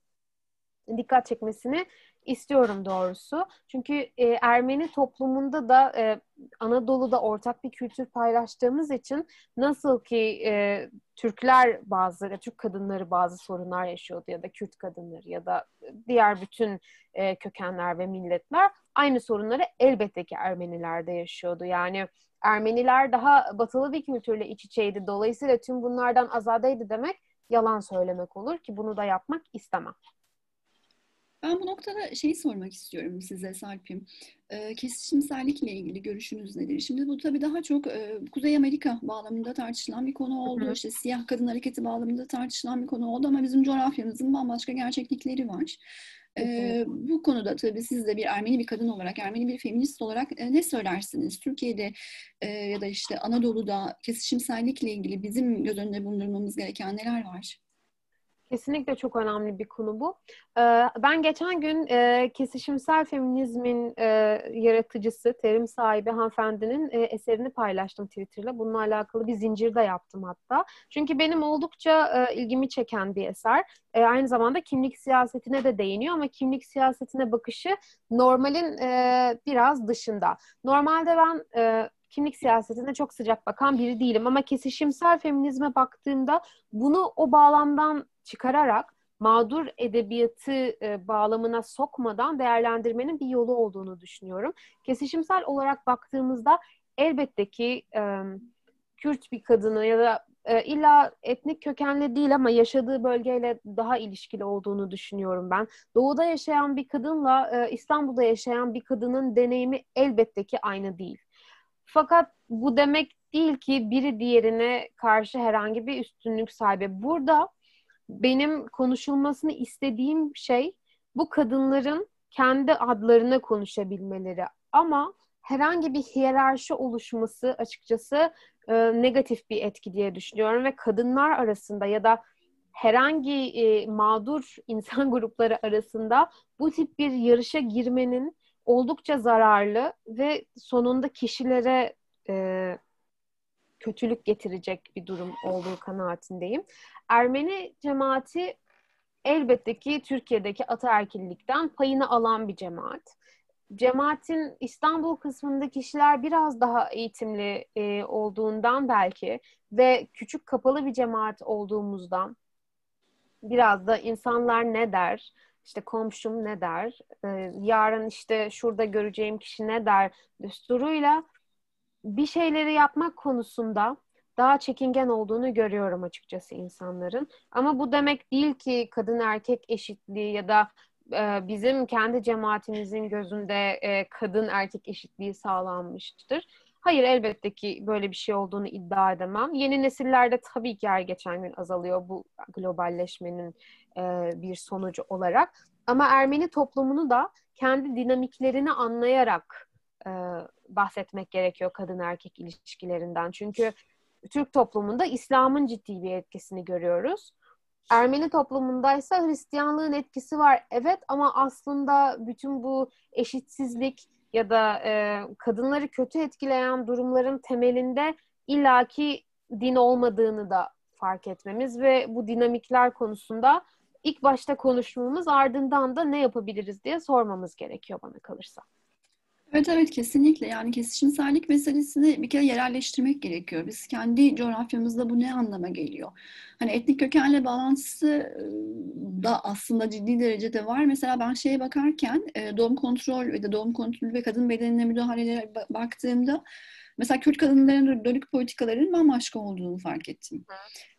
dikkat çekmesini istiyorum doğrusu. Çünkü e, Ermeni toplumunda da e, Anadolu'da ortak bir kültür paylaştığımız için nasıl ki e, Türkler bazı, Türk kadınları bazı sorunlar yaşıyordu ya da Kürt kadınları ya da diğer bütün e, kökenler ve milletler aynı sorunları elbette ki Ermeniler de yaşıyordu. Yani Ermeniler daha batılı bir kültürle iç içeydi. Dolayısıyla tüm bunlardan azadeydi demek yalan söylemek olur ki bunu da yapmak istemem. Ben bu noktada şeyi sormak istiyorum size Sarp'im. E, kesişimsellikle ilgili görüşünüz nedir? Şimdi bu tabii daha çok e, Kuzey Amerika bağlamında tartışılan bir konu oldu. Hı hı. İşte siyah kadın hareketi bağlamında tartışılan bir konu oldu ama bizim coğrafyamızın bambaşka gerçeklikleri var. Ee, bu konuda tabii siz de bir Ermeni bir kadın olarak, Ermeni bir feminist olarak e, ne söylersiniz? Türkiye'de e, ya da işte Anadolu'da kesişimsellikle ilgili bizim göz önünde bulundurmamız gereken neler var? Kesinlikle çok önemli bir konu bu. Ee, ben geçen gün e, kesişimsel feminizmin e, yaratıcısı, terim sahibi hanımefendinin e, eserini paylaştım Twitter'da. Bununla alakalı bir zincir de yaptım hatta. Çünkü benim oldukça ilgimi çeken bir eser. Aynı zamanda kimlik siyasetine de değiniyor ama kimlik siyasetine bakışı normalin biraz dışında. Normalde ben kimlik siyasetine çok sıcak bakan biri değilim ama kesişimsel feminizme baktığımda bunu o bağlamdan çıkararak mağdur edebiyatı e, bağlamına sokmadan değerlendirmenin bir yolu olduğunu düşünüyorum. Kesişimsel olarak baktığımızda elbette ki e, Kürt bir kadını ya da e, illa etnik kökenli değil ama yaşadığı bölgeyle daha ilişkili olduğunu düşünüyorum ben. Doğuda yaşayan bir kadınla e, İstanbul'da yaşayan bir kadının deneyimi elbette ki aynı değil. Fakat bu demek değil ki biri diğerine karşı herhangi bir üstünlük sahibi. Burada benim konuşulmasını istediğim şey bu kadınların kendi adlarına konuşabilmeleri. Ama herhangi bir hiyerarşi oluşması açıkçası e, negatif bir etki diye düşünüyorum ve kadınlar arasında ya da herhangi e, mağdur insan grupları arasında bu tip bir yarışa girmenin oldukça zararlı ve sonunda kişilere e, kötülük getirecek bir durum olduğu kanaatindeyim. Ermeni cemaati elbette ki Türkiye'deki ataerkillikten payını alan bir cemaat. Cemaatin İstanbul kısmında kişiler biraz daha eğitimli e, olduğundan belki ve küçük kapalı bir cemaat olduğumuzdan biraz da insanlar ne der, işte komşum ne der, e, yarın işte şurada göreceğim kişi ne der düsturuyla bir şeyleri yapmak konusunda daha çekingen olduğunu görüyorum açıkçası insanların. Ama bu demek değil ki kadın erkek eşitliği ya da e, bizim kendi cemaatimizin gözünde e, kadın erkek eşitliği sağlanmıştır. Hayır elbette ki böyle bir şey olduğunu iddia edemem. Yeni nesillerde tabii ki her geçen gün azalıyor bu globalleşmenin e, bir sonucu olarak. Ama Ermeni toplumunu da kendi dinamiklerini anlayarak e, bahsetmek gerekiyor kadın erkek ilişkilerinden. Çünkü Türk toplumunda İslam'ın ciddi bir etkisini görüyoruz. Ermeni toplumundaysa Hristiyanlığın etkisi var evet ama aslında bütün bu eşitsizlik ya da e, kadınları kötü etkileyen durumların temelinde illaki din olmadığını da fark etmemiz ve bu dinamikler konusunda ilk başta konuşmamız ardından da ne yapabiliriz diye sormamız gerekiyor bana kalırsa. Evet evet kesinlikle yani kesişimsellik meselesini bir kere yerelleştirmek gerekiyor. Biz kendi coğrafyamızda bu ne anlama geliyor? Hani etnik kökenle bağlantısı da aslında ciddi derecede var. Mesela ben şeye bakarken doğum kontrol ve de doğum kontrolü ve kadın bedenine müdahalelere baktığımda Mesela Kürt kadınların dönük politikaların bambaşka olduğunu fark ettim.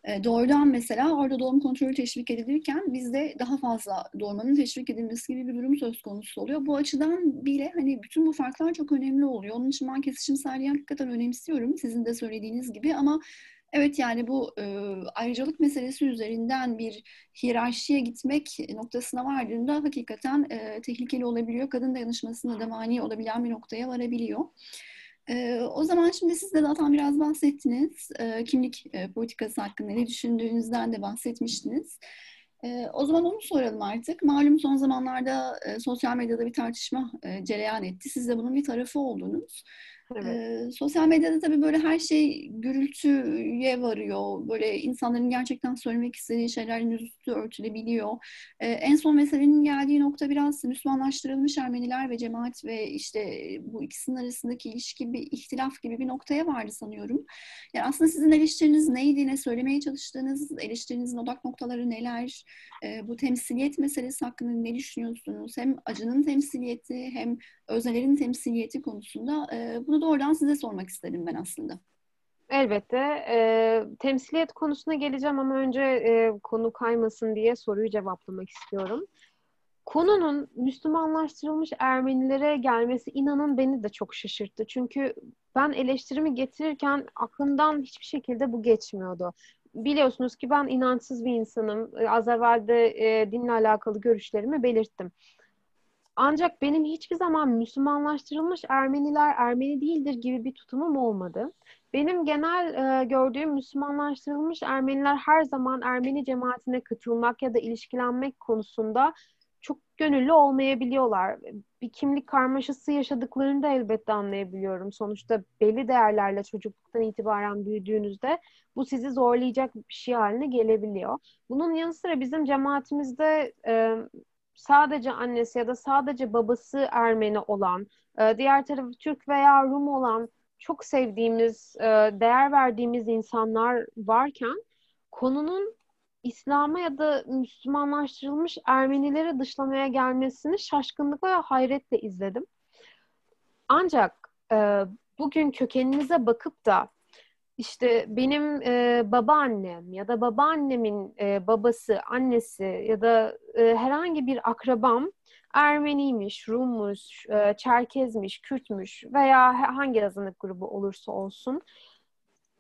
E, doğrudan mesela orada doğum kontrolü teşvik edilirken bizde daha fazla doğurmanın teşvik edilmesi gibi bir durum söz konusu oluyor. Bu açıdan bile hani bütün bu farklar çok önemli oluyor. Onun için ben kesişimselliği hakikaten önemsiyorum. Sizin de söylediğiniz gibi ama Evet yani bu e, ayrıcalık meselesi üzerinden bir hiyerarşiye gitmek noktasına vardığında hakikaten e, tehlikeli olabiliyor. Kadın dayanışmasına da mani olabilen bir noktaya varabiliyor. Ee, o zaman şimdi siz de zaten biraz bahsettiniz. Ee, kimlik e, politikası hakkında ne düşündüğünüzden de bahsetmiştiniz. Ee, o zaman onu soralım artık. Malum son zamanlarda e, sosyal medyada bir tartışma e, cereyan etti. Siz de bunun bir tarafı oldunuz. Evet. Sosyal medyada tabii böyle her şey gürültüye varıyor. Böyle insanların gerçekten söylemek istediği şeylerin üstü örtülebiliyor. En son meselenin geldiği nokta biraz Müslümanlaştırılmış Ermeniler ve cemaat ve işte bu ikisinin arasındaki ilişki bir ihtilaf gibi bir noktaya vardı sanıyorum. Yani aslında sizin eleştiriniz neydi, ne söylemeye çalıştığınız, eleştirinizin odak noktaları neler? Bu temsiliyet meselesi hakkında ne düşünüyorsunuz? Hem acının temsiliyeti hem öznelerin temsiliyeti konusunda e, bunu doğrudan size sormak istedim ben aslında. Elbette. E, temsiliyet konusuna geleceğim ama önce e, konu kaymasın diye soruyu cevaplamak istiyorum. Konunun Müslümanlaştırılmış Ermenilere gelmesi inanın beni de çok şaşırttı. Çünkü ben eleştirimi getirirken aklımdan hiçbir şekilde bu geçmiyordu. Biliyorsunuz ki ben inançsız bir insanım. Az evvel de e, dinle alakalı görüşlerimi belirttim. Ancak benim hiçbir zaman Müslümanlaştırılmış Ermeniler Ermeni değildir gibi bir tutumum olmadı. Benim genel e, gördüğüm Müslümanlaştırılmış Ermeniler her zaman Ermeni cemaatine katılmak ya da ilişkilenmek konusunda çok gönüllü olmayabiliyorlar. Bir kimlik karmaşası yaşadıklarını da elbette anlayabiliyorum. Sonuçta belli değerlerle çocukluktan itibaren büyüdüğünüzde bu sizi zorlayacak bir şey haline gelebiliyor. Bunun yanı sıra bizim cemaatimizde e, sadece annesi ya da sadece babası Ermeni olan, e, diğer tarafı Türk veya Rum olan çok sevdiğimiz, e, değer verdiğimiz insanlar varken konunun İslam'a ya da Müslümanlaştırılmış Ermenileri dışlamaya gelmesini şaşkınlıkla ve hayretle izledim. Ancak e, bugün kökeninize bakıp da işte benim e, babaannem ya da babaannemin e, babası, annesi ya da e, herhangi bir akrabam Ermeniymiş, Rummuş, e, Çerkezmiş, Kürtmüş veya hangi azınlık grubu olursa olsun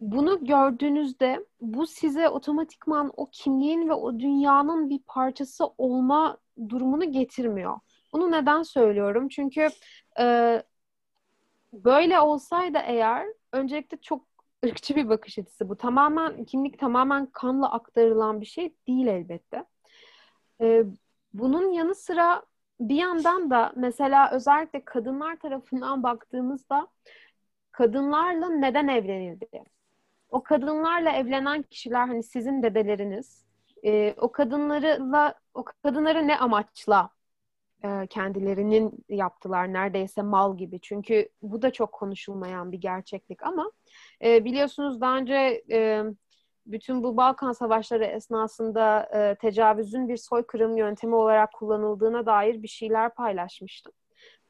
bunu gördüğünüzde bu size otomatikman o kimliğin ve o dünyanın bir parçası olma durumunu getirmiyor. Bunu neden söylüyorum? Çünkü e, böyle olsaydı eğer öncelikle çok ırkçı bir bakış açısı bu. Tamamen kimlik tamamen kanla aktarılan bir şey değil elbette. E, bunun yanı sıra bir yandan da mesela özellikle kadınlar tarafından baktığımızda kadınlarla neden evlenildi? O kadınlarla evlenen kişiler hani sizin dedeleriniz. E, o kadınlarla o kadınları ne amaçla e, kendilerinin yaptılar neredeyse mal gibi. Çünkü bu da çok konuşulmayan bir gerçeklik ama e, biliyorsunuz daha önce e, bütün bu Balkan Savaşları esnasında e, tecavüzün bir soykırım yöntemi olarak kullanıldığına dair bir şeyler paylaşmıştım.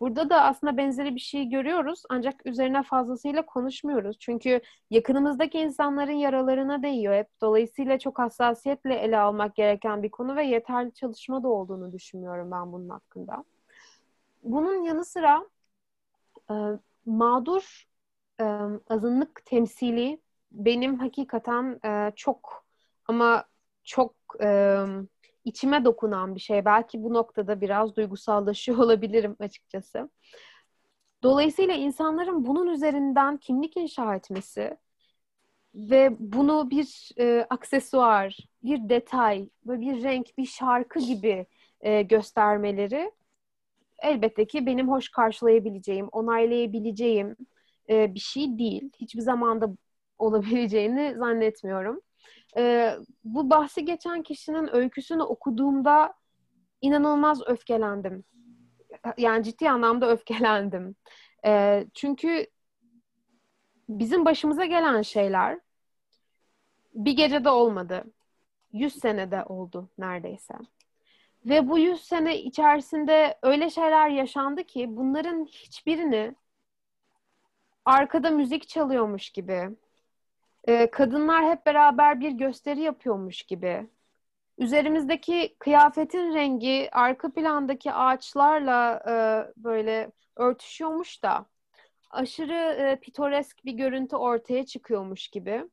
Burada da aslında benzeri bir şey görüyoruz ancak üzerine fazlasıyla konuşmuyoruz. Çünkü yakınımızdaki insanların yaralarına değiyor hep. Dolayısıyla çok hassasiyetle ele almak gereken bir konu ve yeterli çalışma da olduğunu düşünmüyorum ben bunun hakkında. Bunun yanı sıra e, mağdur azınlık temsili benim hakikaten e, çok ama çok içime dokunan bir şey. Belki bu noktada biraz duygusallaşıyor olabilirim açıkçası. Dolayısıyla insanların bunun üzerinden kimlik inşa etmesi ve bunu bir e, aksesuar, bir detay, ve bir renk, bir şarkı gibi e, göstermeleri elbette ki benim hoş karşılayabileceğim, onaylayabileceğim e, bir şey değil. Hiçbir zamanda olabileceğini zannetmiyorum. E, bu bahsi geçen kişinin öyküsünü okuduğumda inanılmaz öfkelendim. Yani ciddi anlamda öfkelendim. E, çünkü bizim başımıza gelen şeyler bir gecede olmadı. Yüz senede oldu neredeyse. Ve bu yüz sene içerisinde öyle şeyler yaşandı ki bunların hiçbirini arkada müzik çalıyormuş gibi, e, kadınlar hep beraber bir gösteri yapıyormuş gibi. Üzerimizdeki kıyafetin rengi arka plandaki ağaçlarla e, böyle örtüşüyormuş da aşırı e, pitoresk bir görüntü ortaya çıkıyormuş gibi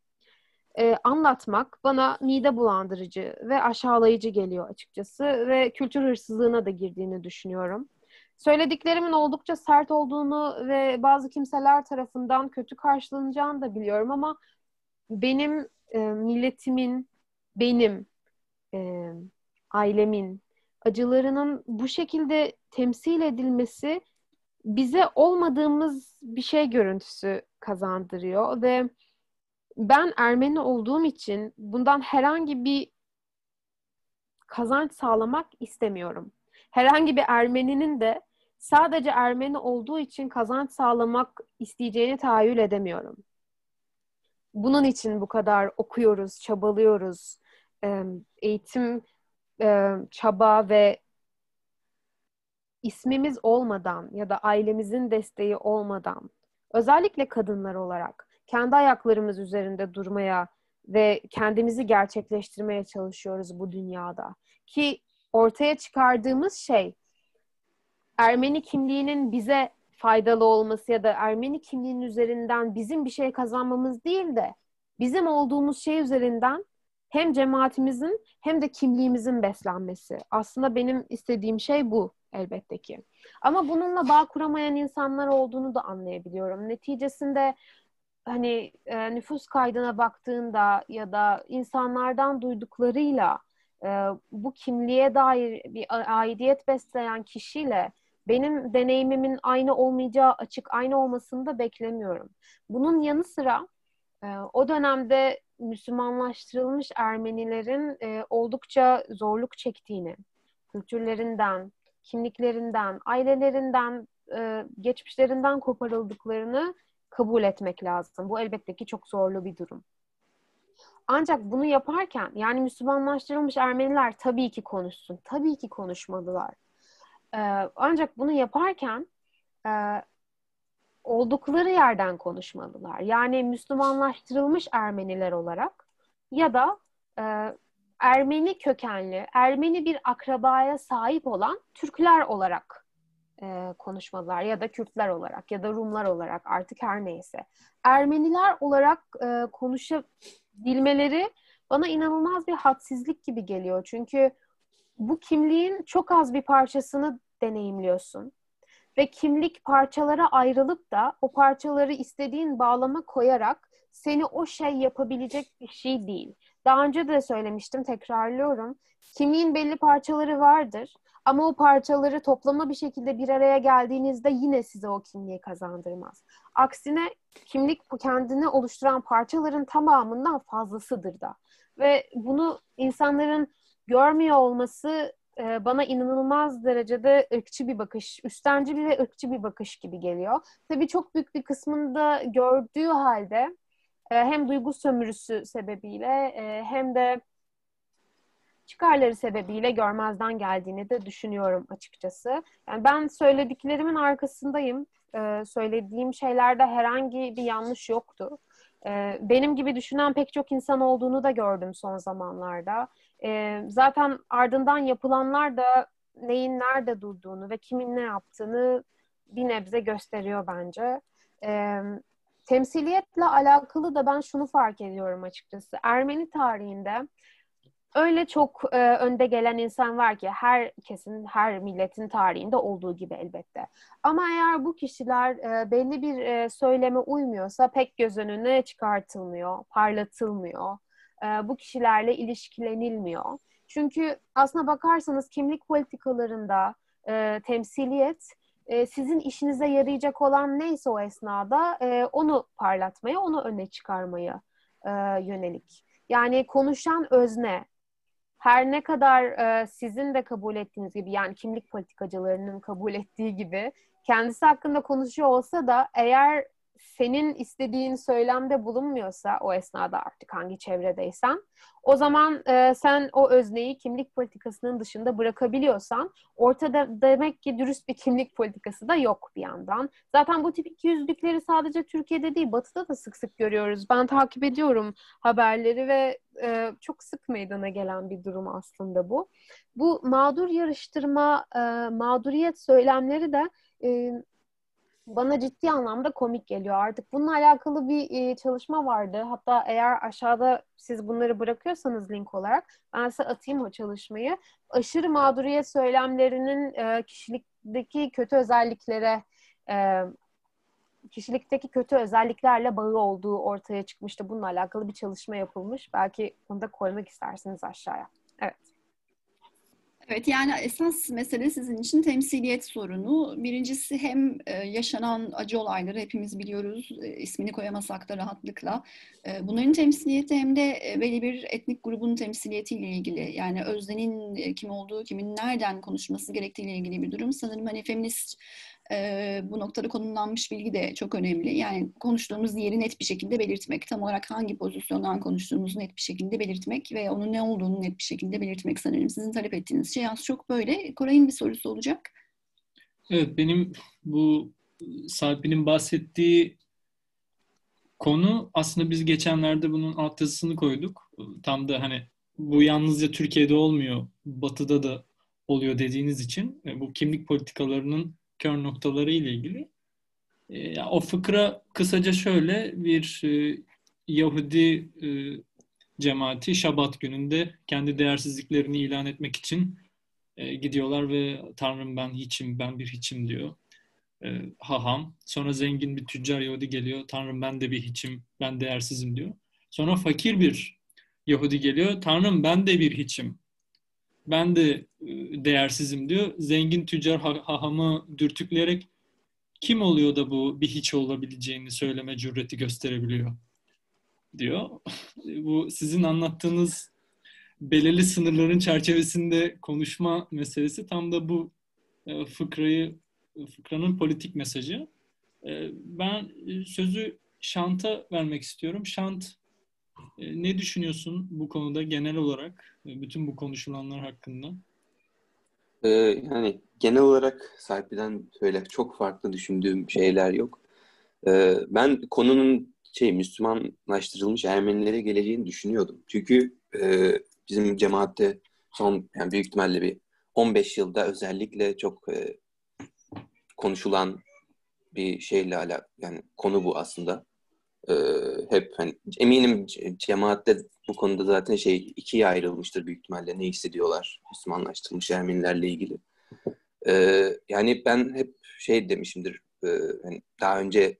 e, anlatmak bana mide bulandırıcı ve aşağılayıcı geliyor açıkçası ve kültür hırsızlığına da girdiğini düşünüyorum. Söylediklerimin oldukça sert olduğunu ve bazı kimseler tarafından kötü karşılanacağını da biliyorum ama benim e, milletimin, benim e, ailemin acılarının bu şekilde temsil edilmesi bize olmadığımız bir şey görüntüsü kazandırıyor ve ben Ermeni olduğum için bundan herhangi bir kazanç sağlamak istemiyorum. Herhangi bir Ermeninin de sadece Ermeni olduğu için kazanç sağlamak isteyeceğini tahayyül edemiyorum. Bunun için bu kadar okuyoruz, çabalıyoruz. Eğitim, çaba ve ismimiz olmadan ya da ailemizin desteği olmadan özellikle kadınlar olarak kendi ayaklarımız üzerinde durmaya ve kendimizi gerçekleştirmeye çalışıyoruz bu dünyada. Ki ortaya çıkardığımız şey Ermeni kimliğinin bize faydalı olması ya da Ermeni kimliğinin üzerinden bizim bir şey kazanmamız değil de bizim olduğumuz şey üzerinden hem cemaatimizin hem de kimliğimizin beslenmesi. Aslında benim istediğim şey bu elbette ki. Ama bununla bağ kuramayan insanlar olduğunu da anlayabiliyorum. Neticesinde hani e, nüfus kaydına baktığında ya da insanlardan duyduklarıyla e, bu kimliğe dair bir aidiyet besleyen kişiyle benim deneyimimin aynı olmayacağı açık aynı olmasını da beklemiyorum. Bunun yanı sıra e, o dönemde Müslümanlaştırılmış Ermenilerin e, oldukça zorluk çektiğini, kültürlerinden, kimliklerinden, ailelerinden, e, geçmişlerinden koparıldıklarını kabul etmek lazım. Bu elbette ki çok zorlu bir durum. Ancak bunu yaparken yani Müslümanlaştırılmış Ermeniler tabii ki konuşsun. Tabii ki konuşmalılar. Ee, ancak bunu yaparken e, oldukları yerden konuşmalılar. Yani Müslümanlaştırılmış Ermeniler olarak ya da e, Ermeni kökenli, Ermeni bir akrabaya sahip olan Türkler olarak e, konuşmalılar ya da Kürtler olarak ya da Rumlar olarak artık her neyse. Ermeniler olarak e, konuşabilmeleri bana inanılmaz bir hadsizlik gibi geliyor. Çünkü bu kimliğin çok az bir parçasını deneyimliyorsun. Ve kimlik parçalara ayrılıp da o parçaları istediğin bağlama koyarak seni o şey yapabilecek bir şey değil. Daha önce de söylemiştim, tekrarlıyorum. Kimliğin belli parçaları vardır ama o parçaları toplama bir şekilde bir araya geldiğinizde yine size o kimliği kazandırmaz. Aksine kimlik kendini oluşturan parçaların tamamından fazlasıdır da. Ve bunu insanların görmüyor olması e, bana inanılmaz derecede ırkçı bir bakış, üstenci bir ve ırkçı bir bakış gibi geliyor. Tabii çok büyük bir kısmında gördüğü halde e, hem duygu sömürüsü sebebiyle e, hem de çıkarları sebebiyle görmezden geldiğini de düşünüyorum açıkçası. Yani ben söylediklerimin arkasındayım. Söylediğim şeylerde herhangi bir yanlış yoktu. Benim gibi düşünen pek çok insan olduğunu da gördüm son zamanlarda. Ee, zaten ardından yapılanlar da neyin nerede durduğunu ve kimin ne yaptığını bir nebze gösteriyor bence. Ee, temsiliyetle alakalı da ben şunu fark ediyorum açıkçası. Ermeni tarihinde öyle çok e, önde gelen insan var ki herkesin, her milletin tarihinde olduğu gibi elbette. Ama eğer bu kişiler e, belli bir e, söyleme uymuyorsa pek göz önüne çıkartılmıyor, parlatılmıyor. E, bu kişilerle ilişkilenilmiyor. Çünkü aslına bakarsanız kimlik politikalarında e, temsiliyet e, sizin işinize yarayacak olan neyse o esnada e, onu parlatmaya, onu öne çıkarmaya e, yönelik. Yani konuşan özne, her ne kadar e, sizin de kabul ettiğiniz gibi yani kimlik politikacılarının kabul ettiği gibi kendisi hakkında konuşuyor olsa da eğer senin istediğin söylemde bulunmuyorsa o esnada artık hangi çevredeysen o zaman e, sen o özneyi kimlik politikasının dışında bırakabiliyorsan ortada demek ki dürüst bir kimlik politikası da yok bir yandan. Zaten bu tip iki yüzlükleri sadece Türkiye'de değil Batı'da da sık sık görüyoruz. Ben takip ediyorum haberleri ve e, çok sık meydana gelen bir durum aslında bu. Bu mağdur yarıştırma, e, mağduriyet söylemleri de e, bana ciddi anlamda komik geliyor artık. Bununla alakalı bir e, çalışma vardı. Hatta eğer aşağıda siz bunları bırakıyorsanız link olarak ben size atayım o çalışmayı. Aşırı mağduriyet söylemlerinin e, kişilik kişilikteki kötü özelliklere e, kişilikteki kötü özelliklerle bağı olduğu ortaya çıkmıştı. Bununla alakalı bir çalışma yapılmış. Belki onu da koymak istersiniz aşağıya. Evet. Evet yani esas mesele sizin için temsiliyet sorunu. Birincisi hem e, yaşanan acı olayları hepimiz biliyoruz e, ismini koyamasak da rahatlıkla. E, bunların temsiliyeti hem de belli bir etnik grubun temsiliyetiyle ilgili. Yani Özden'in kim olduğu, kimin nereden konuşması gerektiğiyle ilgili bir durum. Sanırım hani feminist e, bu noktada konumlanmış bilgi de çok önemli. Yani konuştuğumuz yeri net bir şekilde belirtmek, tam olarak hangi pozisyondan konuştuğumuzu net bir şekilde belirtmek ve onun ne olduğunu net bir şekilde belirtmek sanırım sizin talep ettiğiniz şey az çok böyle. Koray'ın bir sorusu olacak. Evet, benim bu Sarp'in bahsettiği konu aslında biz geçenlerde bunun alt yazısını koyduk. Tam da hani bu yalnızca Türkiye'de olmuyor, Batı'da da oluyor dediğiniz için e, bu kimlik politikalarının kör noktaları ile ilgili. E, o fıkra kısaca şöyle bir e, Yahudi e, cemaati Şabat gününde kendi değersizliklerini ilan etmek için e, gidiyorlar ve Tanrım ben hiçim, ben bir hiçim diyor. E, haham. Sonra zengin bir tüccar Yahudi geliyor. Tanrım ben de bir hiçim, ben değersizim diyor. Sonra fakir bir Yahudi geliyor. Tanrım ben de bir hiçim, ben de e, değersizim diyor. Zengin tüccar hahamı dürtükleyerek kim oluyor da bu bir hiç olabileceğini söyleme cüreti gösterebiliyor diyor. bu sizin anlattığınız belirli sınırların çerçevesinde konuşma meselesi tam da bu e, fıkrayı fıkranın politik mesajı. E, ben sözü Şant'a vermek istiyorum. Şant ne düşünüyorsun bu konuda genel olarak? Bütün bu konuşulanlar hakkında? Ee, yani genel olarak Sarpi'den böyle çok farklı düşündüğüm şeyler yok. Ee, ben konunun şey Müslümanlaştırılmış Ermenilere geleceğini düşünüyordum. Çünkü e, bizim cemaatte son yani büyük ihtimalle bir 15 yılda özellikle çok e, konuşulan bir şeyle ala yani konu bu aslında. Ee, hep hani eminim cemaatte bu konuda zaten şey ikiye ayrılmıştır büyük ihtimalle ne hissediyorlar Müslümanlaştırılmış Ermenilerle ilgili. Ee, yani ben hep şey demişimdir e, hani daha önce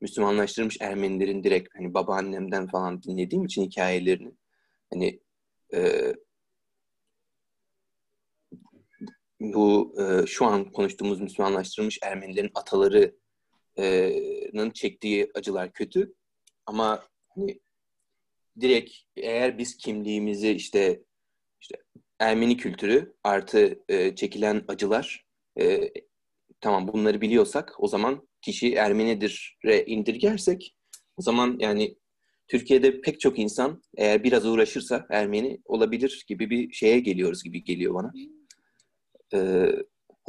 Müslümanlaştırılmış Ermenilerin direkt hani babaannemden falan dinlediğim için hikayelerini hani e, bu e, şu an konuştuğumuz Müslümanlaştırılmış Ermenilerin atalarının çektiği acılar kötü ama hani direkt eğer biz kimliğimizi işte işte Ermeni kültürü artı e, çekilen acılar e, tamam bunları biliyorsak o zaman kişi Ermenidir re indirgersek o zaman yani Türkiye'de pek çok insan eğer biraz uğraşırsa Ermeni olabilir gibi bir şeye geliyoruz gibi geliyor bana. Ee,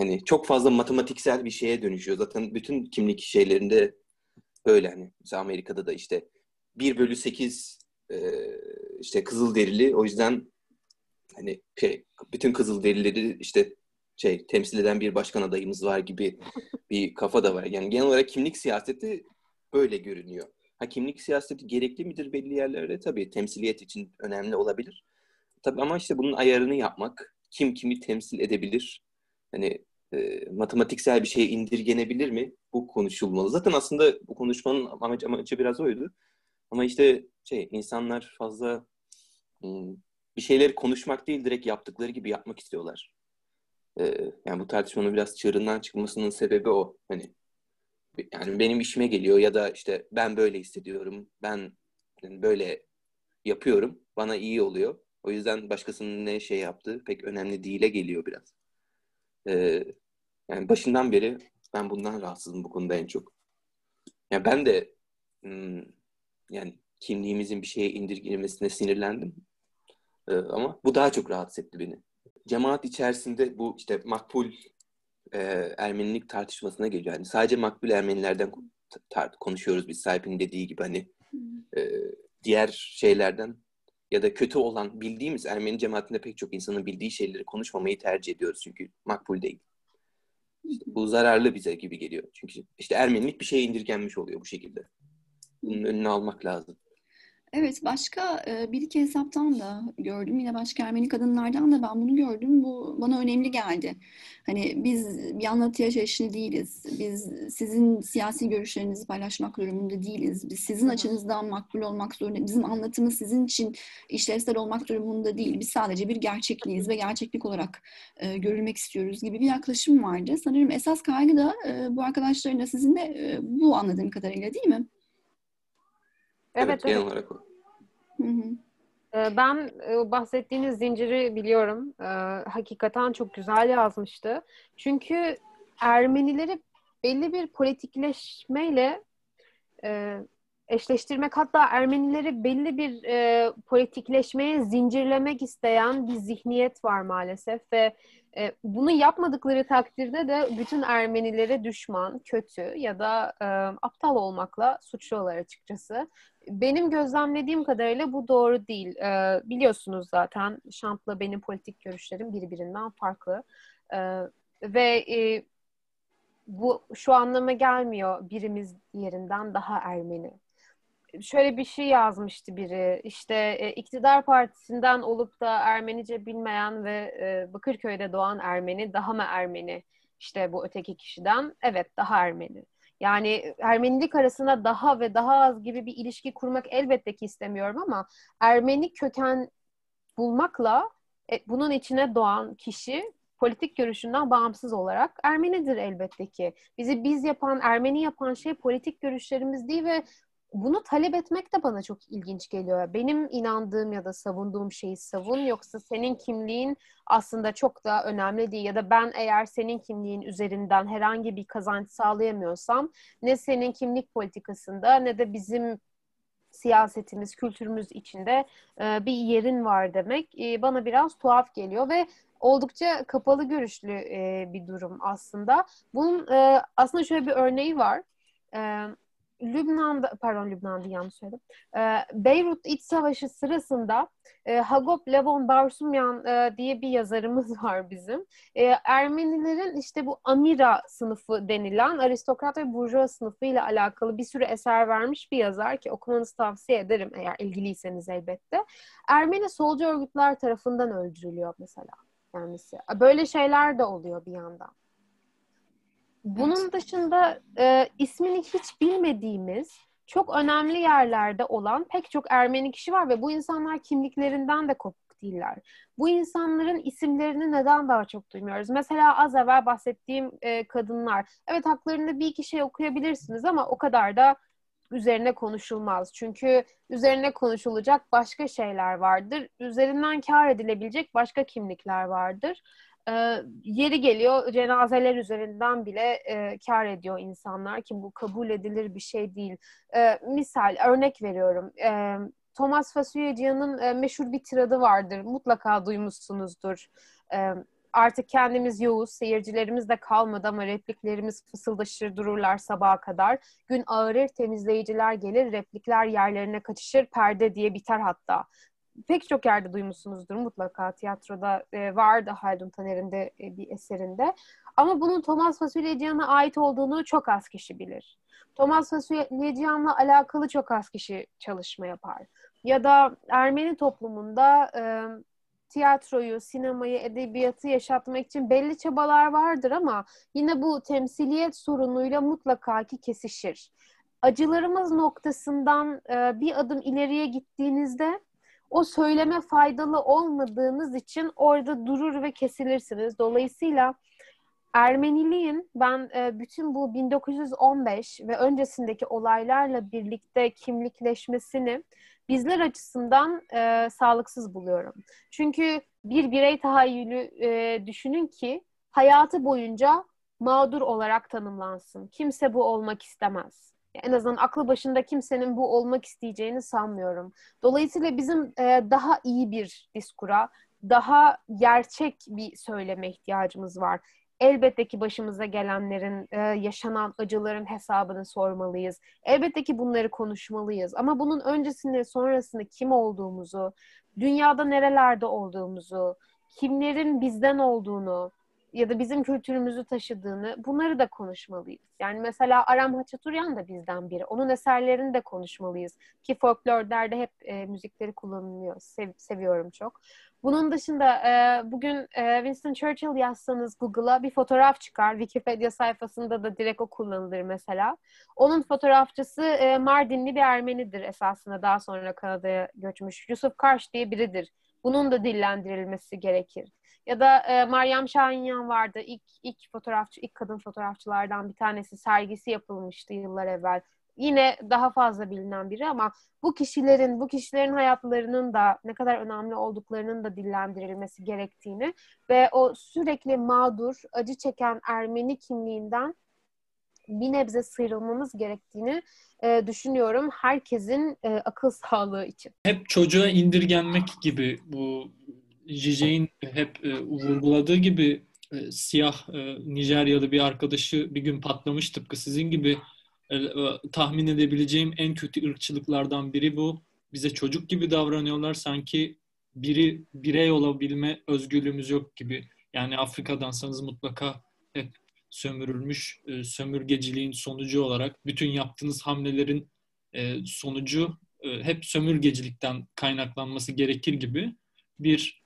hani çok fazla matematiksel bir şeye dönüşüyor. Zaten bütün kimlik şeylerinde böyle hani. Mesela Amerika'da da işte 1 bölü 8 e, işte kızıl derili o yüzden hani şey, bütün kızıl derileri işte şey temsil eden bir başkan adayımız var gibi bir kafa da var. Yani genel olarak kimlik siyaseti böyle görünüyor. Ha kimlik siyaseti gerekli midir belli yerlerde? Tabii temsiliyet için önemli olabilir. Tabii ama işte bunun ayarını yapmak, kim kimi temsil edebilir? Hani e, matematiksel bir şeye indirgenebilir mi? Bu konuşulmalı. Zaten aslında bu konuşmanın amacı, amacı biraz oydu. Ama işte şey insanlar fazla hmm, bir şeyleri konuşmak değil direkt yaptıkları gibi yapmak istiyorlar. Ee, yani bu tartışmanın biraz çığırından çıkmasının sebebi o. Hani yani benim işime geliyor ya da işte ben böyle hissediyorum. Ben böyle yapıyorum. Bana iyi oluyor. O yüzden başkasının ne şey yaptığı pek önemli değile geliyor biraz. Ee, yani başından beri ben bundan rahatsızım bu konuda en çok. Yani ben de hmm, yani kimliğimizin bir şeye indirgenmesine sinirlendim. Ee, ama bu daha çok rahatsız etti beni. Cemaat içerisinde bu işte makbul e, Ermenilik tartışmasına geliyor. Yani sadece makbul Ermenilerden konuşuyoruz biz sahibinin dediği gibi hani e, diğer şeylerden ya da kötü olan bildiğimiz Ermeni cemaatinde pek çok insanın bildiği şeyleri konuşmamayı tercih ediyoruz çünkü makbul değil. Bu zararlı bize gibi geliyor. Çünkü işte Ermenilik bir şeye indirgenmiş oluyor bu şekilde. Bunun önünü almak lazım. Evet, başka bir iki hesaptan da gördüm. Yine başka Ermeni kadınlardan da ben bunu gördüm. Bu bana önemli geldi. Hani biz bir anlatıya çeşitli değiliz. Biz sizin siyasi görüşlerinizi paylaşmak durumunda değiliz. Biz sizin açınızdan makbul olmak zorunda. Bizim anlatımız sizin için işlevsel olmak durumunda değil. Biz sadece bir gerçekliğiz ve gerçeklik olarak e, görülmek istiyoruz gibi bir yaklaşım vardı. Sanırım esas kaygı da e, bu arkadaşların da sizin de e, bu anladığım kadarıyla değil mi? Evet, Evet, genel evet. olarak o. Hı hı. Ee, Ben e, bahsettiğiniz zinciri biliyorum. Ee, Hakikaten çok güzel yazmıştı. Çünkü Ermenileri belli bir politikleşmeyle e, eşleştirmek hatta Ermenileri belli bir e, politikleşmeye zincirlemek isteyen bir zihniyet var maalesef ve e, bunu yapmadıkları takdirde de bütün Ermenilere düşman, kötü ya da e, aptal olmakla suçluyorlar açıkçası. Benim gözlemlediğim kadarıyla bu doğru değil. Ee, biliyorsunuz zaten Şant'la benim politik görüşlerim birbirinden farklı. Ee, ve e, bu şu anlama gelmiyor birimiz diğerinden daha Ermeni. Şöyle bir şey yazmıştı biri. İşte e, iktidar partisinden olup da Ermenice bilmeyen ve e, Bakırköy'de doğan Ermeni daha mı Ermeni? İşte bu öteki kişiden. Evet daha Ermeni. Yani Ermenilik arasında daha ve daha az gibi bir ilişki kurmak elbette ki istemiyorum ama Ermeni köken bulmakla e, bunun içine doğan kişi politik görüşünden bağımsız olarak Ermenidir elbette ki. Bizi biz yapan, Ermeni yapan şey politik görüşlerimiz değil ve bunu talep etmek de bana çok ilginç geliyor. Benim inandığım ya da savunduğum şeyi savun yoksa senin kimliğin aslında çok da önemli değil ya da ben eğer senin kimliğin üzerinden herhangi bir kazanç sağlayamıyorsam ne senin kimlik politikasında ne de bizim siyasetimiz, kültürümüz içinde e, bir yerin var demek e, bana biraz tuhaf geliyor ve oldukça kapalı görüşlü e, bir durum aslında. Bunun aslında şöyle bir örneği var. Lübnan'da, pardon Lübnan'da yanlış söyledim. E, Beyrut İç Savaşı sırasında e, Hagop Levon Barsumyan e, diye bir yazarımız var bizim. E, Ermenilerin işte bu Amira sınıfı denilen aristokrat ve burjuva sınıfı ile alakalı bir sürü eser vermiş bir yazar ki okumanızı tavsiye ederim eğer ilgiliyseniz elbette. Ermeni solcu örgütler tarafından öldürülüyor mesela kendisi. Böyle şeyler de oluyor bir yandan. Bunun dışında e, ismini hiç bilmediğimiz çok önemli yerlerde olan pek çok Ermeni kişi var ve bu insanlar kimliklerinden de kopuk değiller. Bu insanların isimlerini neden daha çok duymuyoruz? Mesela az evvel bahsettiğim e, kadınlar. Evet haklarında bir iki şey okuyabilirsiniz ama o kadar da üzerine konuşulmaz. Çünkü üzerine konuşulacak başka şeyler vardır. Üzerinden kar edilebilecek başka kimlikler vardır. E, yeri geliyor cenazeler üzerinden bile e, kar ediyor insanlar ki bu kabul edilir bir şey değil. E, misal örnek veriyorum. E, Thomas Fasulyeciyan'ın e, meşhur bir tiradı vardır. Mutlaka duymuşsunuzdur. E, artık kendimiz yoğuz, seyircilerimiz de kalmadı ama repliklerimiz fısıldaşır dururlar sabaha kadar. Gün ağırır, temizleyiciler gelir, replikler yerlerine kaçışır, perde diye biter hatta pek çok yerde duymuşsunuzdur mutlaka. Tiyatroda e, vardı Haldun Taner'in de e, bir eserinde. Ama bunun Thomas Fasulyeciyan'a ait olduğunu çok az kişi bilir. Thomas Fasulyeciyan'la alakalı çok az kişi çalışma yapar. Ya da Ermeni toplumunda e, tiyatroyu, sinemayı, edebiyatı yaşatmak için belli çabalar vardır ama yine bu temsiliyet sorunuyla mutlaka ki kesişir. Acılarımız noktasından e, bir adım ileriye gittiğinizde o söyleme faydalı olmadığınız için orada durur ve kesilirsiniz. Dolayısıyla Ermeniliğin ben e, bütün bu 1915 ve öncesindeki olaylarla birlikte kimlikleşmesini bizler açısından e, sağlıksız buluyorum. Çünkü bir birey tahayyülü e, düşünün ki hayatı boyunca mağdur olarak tanımlansın. Kimse bu olmak istemez en azından aklı başında kimsenin bu olmak isteyeceğini sanmıyorum. Dolayısıyla bizim e, daha iyi bir diskura, daha gerçek bir söyleme ihtiyacımız var. Elbette ki başımıza gelenlerin, e, yaşanan acıların hesabını sormalıyız. Elbette ki bunları konuşmalıyız. Ama bunun öncesinde, sonrasında kim olduğumuzu, dünyada nerelerde olduğumuzu, kimlerin bizden olduğunu, ya da bizim kültürümüzü taşıdığını bunları da konuşmalıyız. Yani mesela Aram Haçaturyan da bizden biri. Onun eserlerini de konuşmalıyız. Ki folklorlarda hep e, müzikleri kullanılıyor. Sev, seviyorum çok. Bunun dışında e, bugün e, Winston Churchill yazsanız Google'a bir fotoğraf çıkar. Wikipedia sayfasında da direkt o kullanılır mesela. Onun fotoğrafçısı e, Mardinli bir Ermenidir esasında daha sonra Kanada'ya göçmüş. Yusuf Karş diye biridir. Bunun da dillendirilmesi gerekir. Ya da e, Meryem Şahinyan vardı. İlk, ilk fotoğrafçı, ilk kadın fotoğrafçılardan bir tanesi. Sergisi yapılmıştı yıllar evvel yine daha fazla bilinen biri ama bu kişilerin, bu kişilerin hayatlarının da ne kadar önemli olduklarının da dillendirilmesi gerektiğini ve o sürekli mağdur, acı çeken Ermeni kimliğinden bir nebze sıyrılmamız gerektiğini e, düşünüyorum herkesin e, akıl sağlığı için. Hep çocuğa indirgenmek gibi bu Jijek'in hep e, vurguladığı gibi e, siyah e, Nijeryalı bir arkadaşı bir gün patlamış tıpkı sizin gibi e, tahmin edebileceğim en kötü ırkçılıklardan biri bu. Bize çocuk gibi davranıyorlar sanki biri birey olabilme özgürlüğümüz yok gibi. Yani Afrika'dansanız mutlaka hep sömürülmüş e, sömürgeciliğin sonucu olarak bütün yaptığınız hamlelerin e, sonucu hep sömürgecilikten kaynaklanması gerekir gibi bir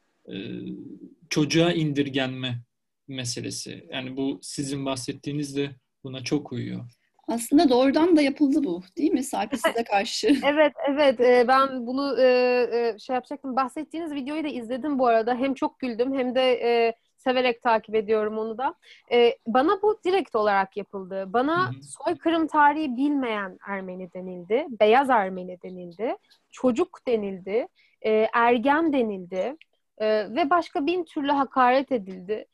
çocuğa indirgenme meselesi. Yani bu sizin bahsettiğiniz de buna çok uyuyor. Aslında doğrudan da yapıldı bu değil mi Sarp'ı size karşı? evet evet ee, ben bunu e, e, şey yapacaktım. Bahsettiğiniz videoyu da izledim bu arada. Hem çok güldüm hem de e, severek takip ediyorum onu da. bana bu direkt olarak yapıldı. Bana soykırım tarihi bilmeyen Ermeni denildi. Beyaz Ermeni denildi. Çocuk denildi. ergen denildi. Ve başka bin türlü hakaret edildi.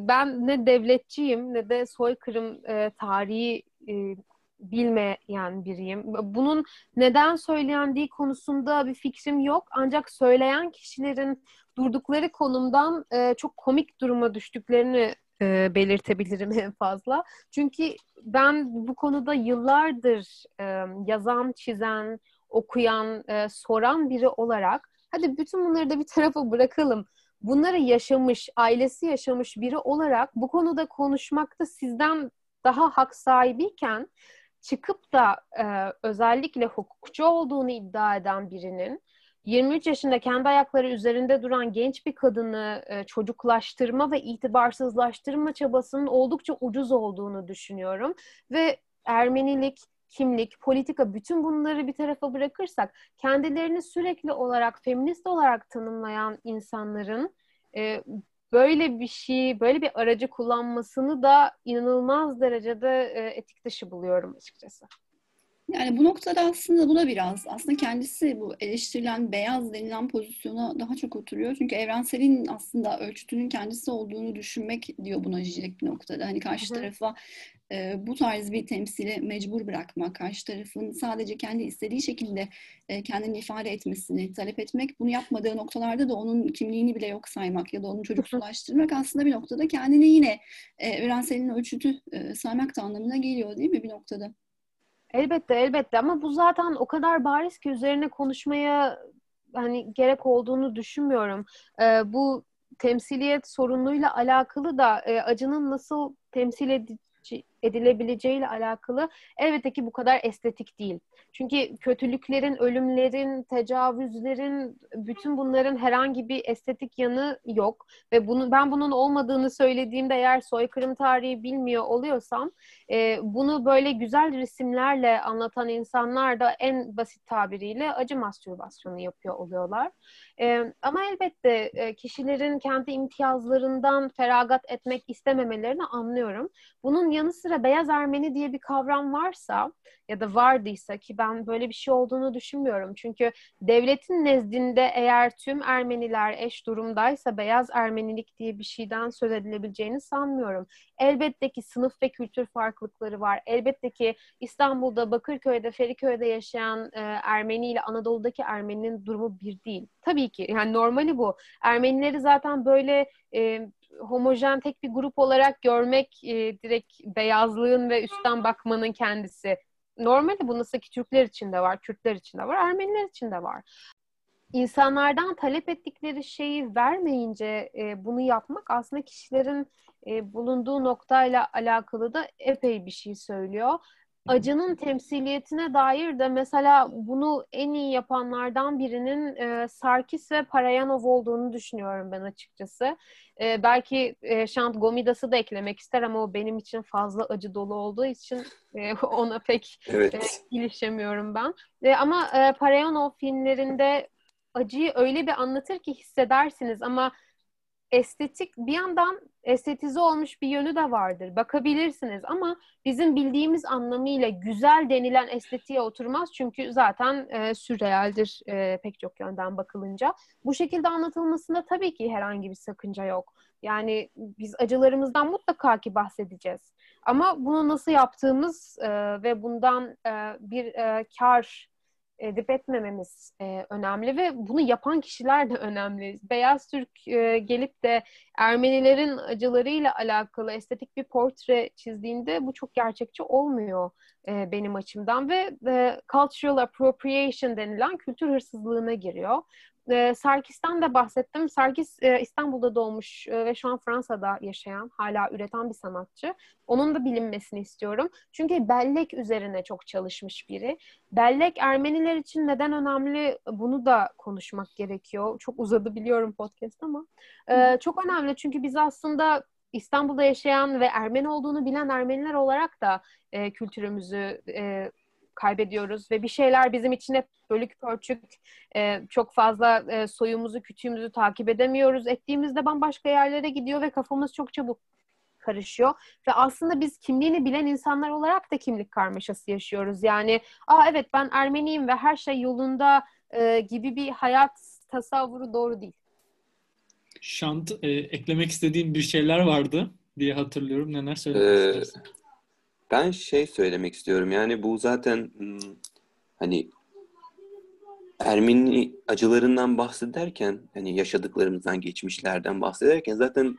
ben ne devletçiyim ne de soykırım tarihi e, bilmeyen biriyim. Bunun neden söylendiği konusunda bir fikrim yok. Ancak söyleyen kişilerin durdukları konumdan e, çok komik duruma düştüklerini e, belirtebilirim en fazla. Çünkü ben bu konuda yıllardır e, yazan, çizen, okuyan, e, soran biri olarak hadi bütün bunları da bir tarafa bırakalım. Bunları yaşamış, ailesi yaşamış biri olarak bu konuda konuşmakta sizden daha hak sahibiyken çıkıp da e, özellikle hukukçu olduğunu iddia eden birinin 23 yaşında kendi ayakları üzerinde duran genç bir kadını e, çocuklaştırma ve itibarsızlaştırma çabasının oldukça ucuz olduğunu düşünüyorum. Ve Ermenilik, kimlik, politika bütün bunları bir tarafa bırakırsak kendilerini sürekli olarak feminist olarak tanımlayan insanların e, böyle bir şey, böyle bir aracı kullanmasını da inanılmaz derecede e, etik dışı buluyorum açıkçası. Yani bu noktada aslında bu da biraz aslında kendisi bu eleştirilen beyaz denilen pozisyona daha çok oturuyor. Çünkü evrenselin aslında ölçütünün kendisi olduğunu düşünmek diyor buna Zizek bir noktada. Hani karşı Hı-hı. tarafa e, bu tarz bir temsili mecbur bırakmak, karşı tarafın sadece kendi istediği şekilde e, kendini ifade etmesini talep etmek, bunu yapmadığı noktalarda da onun kimliğini bile yok saymak ya da onu çocuksulaştırmak aslında bir noktada kendini yine e, evrenselin ölçütü e, saymak da anlamına geliyor değil mi bir noktada? Elbette elbette ama bu zaten o kadar bariz ki üzerine konuşmaya hani gerek olduğunu düşünmüyorum. Ee, bu temsiliyet sorunuyla alakalı da e, acının nasıl temsil ed- edilebileceğiyle alakalı elbette ki bu kadar estetik değil. Çünkü kötülüklerin, ölümlerin, tecavüzlerin, bütün bunların herhangi bir estetik yanı yok. Ve bunu ben bunun olmadığını söylediğimde eğer soykırım tarihi bilmiyor oluyorsam e, bunu böyle güzel resimlerle anlatan insanlar da en basit tabiriyle acı mastürbasyonu yapıyor oluyorlar. E, ama elbette e, kişilerin kendi imtiyazlarından feragat etmek istememelerini anlıyorum. Bunun yanı sıra beyaz Ermeni diye bir kavram varsa ya da vardıysa ki ben böyle bir şey olduğunu düşünmüyorum. Çünkü devletin nezdinde eğer tüm Ermeniler eş durumdaysa beyaz Ermenilik diye bir şeyden söz edilebileceğini sanmıyorum. Elbette ki sınıf ve kültür farklılıkları var. Elbette ki İstanbul'da, Bakırköy'de, Feriköy'de yaşayan e, Ermeni ile Anadolu'daki Ermeninin durumu bir değil. Tabii ki yani normali bu. Ermenileri zaten böyle e, homojen tek bir grup olarak görmek e, direkt beyazlığın ve üstten bakmanın kendisi. Normalde bu nasıl ki Türkler için de var, Kürtler için de var, Ermeniler için de var. insanlardan talep ettikleri şeyi vermeyince e, bunu yapmak aslında kişilerin e, bulunduğu noktayla alakalı da epey bir şey söylüyor. Acının temsiliyetine dair de mesela bunu en iyi yapanlardan birinin e, Sarkis ve Parayanov olduğunu düşünüyorum ben açıkçası. E, belki e, Şant Gomidas'ı da eklemek ister ama o benim için fazla acı dolu olduğu için e, ona pek Evet. e, ilişemiyorum ben. E, ama e, Parayanov filmlerinde acıyı öyle bir anlatır ki hissedersiniz ama estetik bir yandan estetize olmuş bir yönü de vardır. Bakabilirsiniz ama bizim bildiğimiz anlamıyla güzel denilen estetiğe oturmaz çünkü zaten e, sürrealdir e, pek çok yönden bakılınca. Bu şekilde anlatılmasında tabii ki herhangi bir sakınca yok. Yani biz acılarımızdan mutlaka ki bahsedeceğiz. Ama bunu nasıl yaptığımız e, ve bundan e, bir e, kar edip etmememiz e, önemli ve bunu yapan kişiler de önemli. Beyaz Türk e, gelip de Ermenilerin acılarıyla alakalı estetik bir portre çizdiğinde bu çok gerçekçi olmuyor e, benim açımdan ve e, cultural appropriation denilen kültür hırsızlığına giriyor. E, Sarkis'ten de bahsettim. Sarkis e, İstanbul'da doğmuş e, ve şu an Fransa'da yaşayan, hala üreten bir sanatçı. Onun da bilinmesini istiyorum. Çünkü bellek üzerine çok çalışmış biri. Bellek Ermeniler için neden önemli bunu da konuşmak gerekiyor. Çok uzadı biliyorum podcast ama. E, çok önemli çünkü biz aslında İstanbul'da yaşayan ve Ermeni olduğunu bilen Ermeniler olarak da e, kültürümüzü e, kaybediyoruz ve bir şeyler bizim için hep bölük pörçük e, çok fazla e, soyumuzu, kütüğümüzü takip edemiyoruz. Ettiğimizde bambaşka yerlere gidiyor ve kafamız çok çabuk karışıyor. Ve aslında biz kimliğini bilen insanlar olarak da kimlik karmaşası yaşıyoruz. Yani aa evet ben Ermeniyim ve her şey yolunda e, gibi bir hayat tasavvuru doğru değil. Şant e, eklemek istediğin bir şeyler vardı diye hatırlıyorum. Neler söylemek Ee, istersin? Ben şey söylemek istiyorum. Yani bu zaten hmm, hani Ermeni acılarından bahsederken hani yaşadıklarımızdan, geçmişlerden bahsederken zaten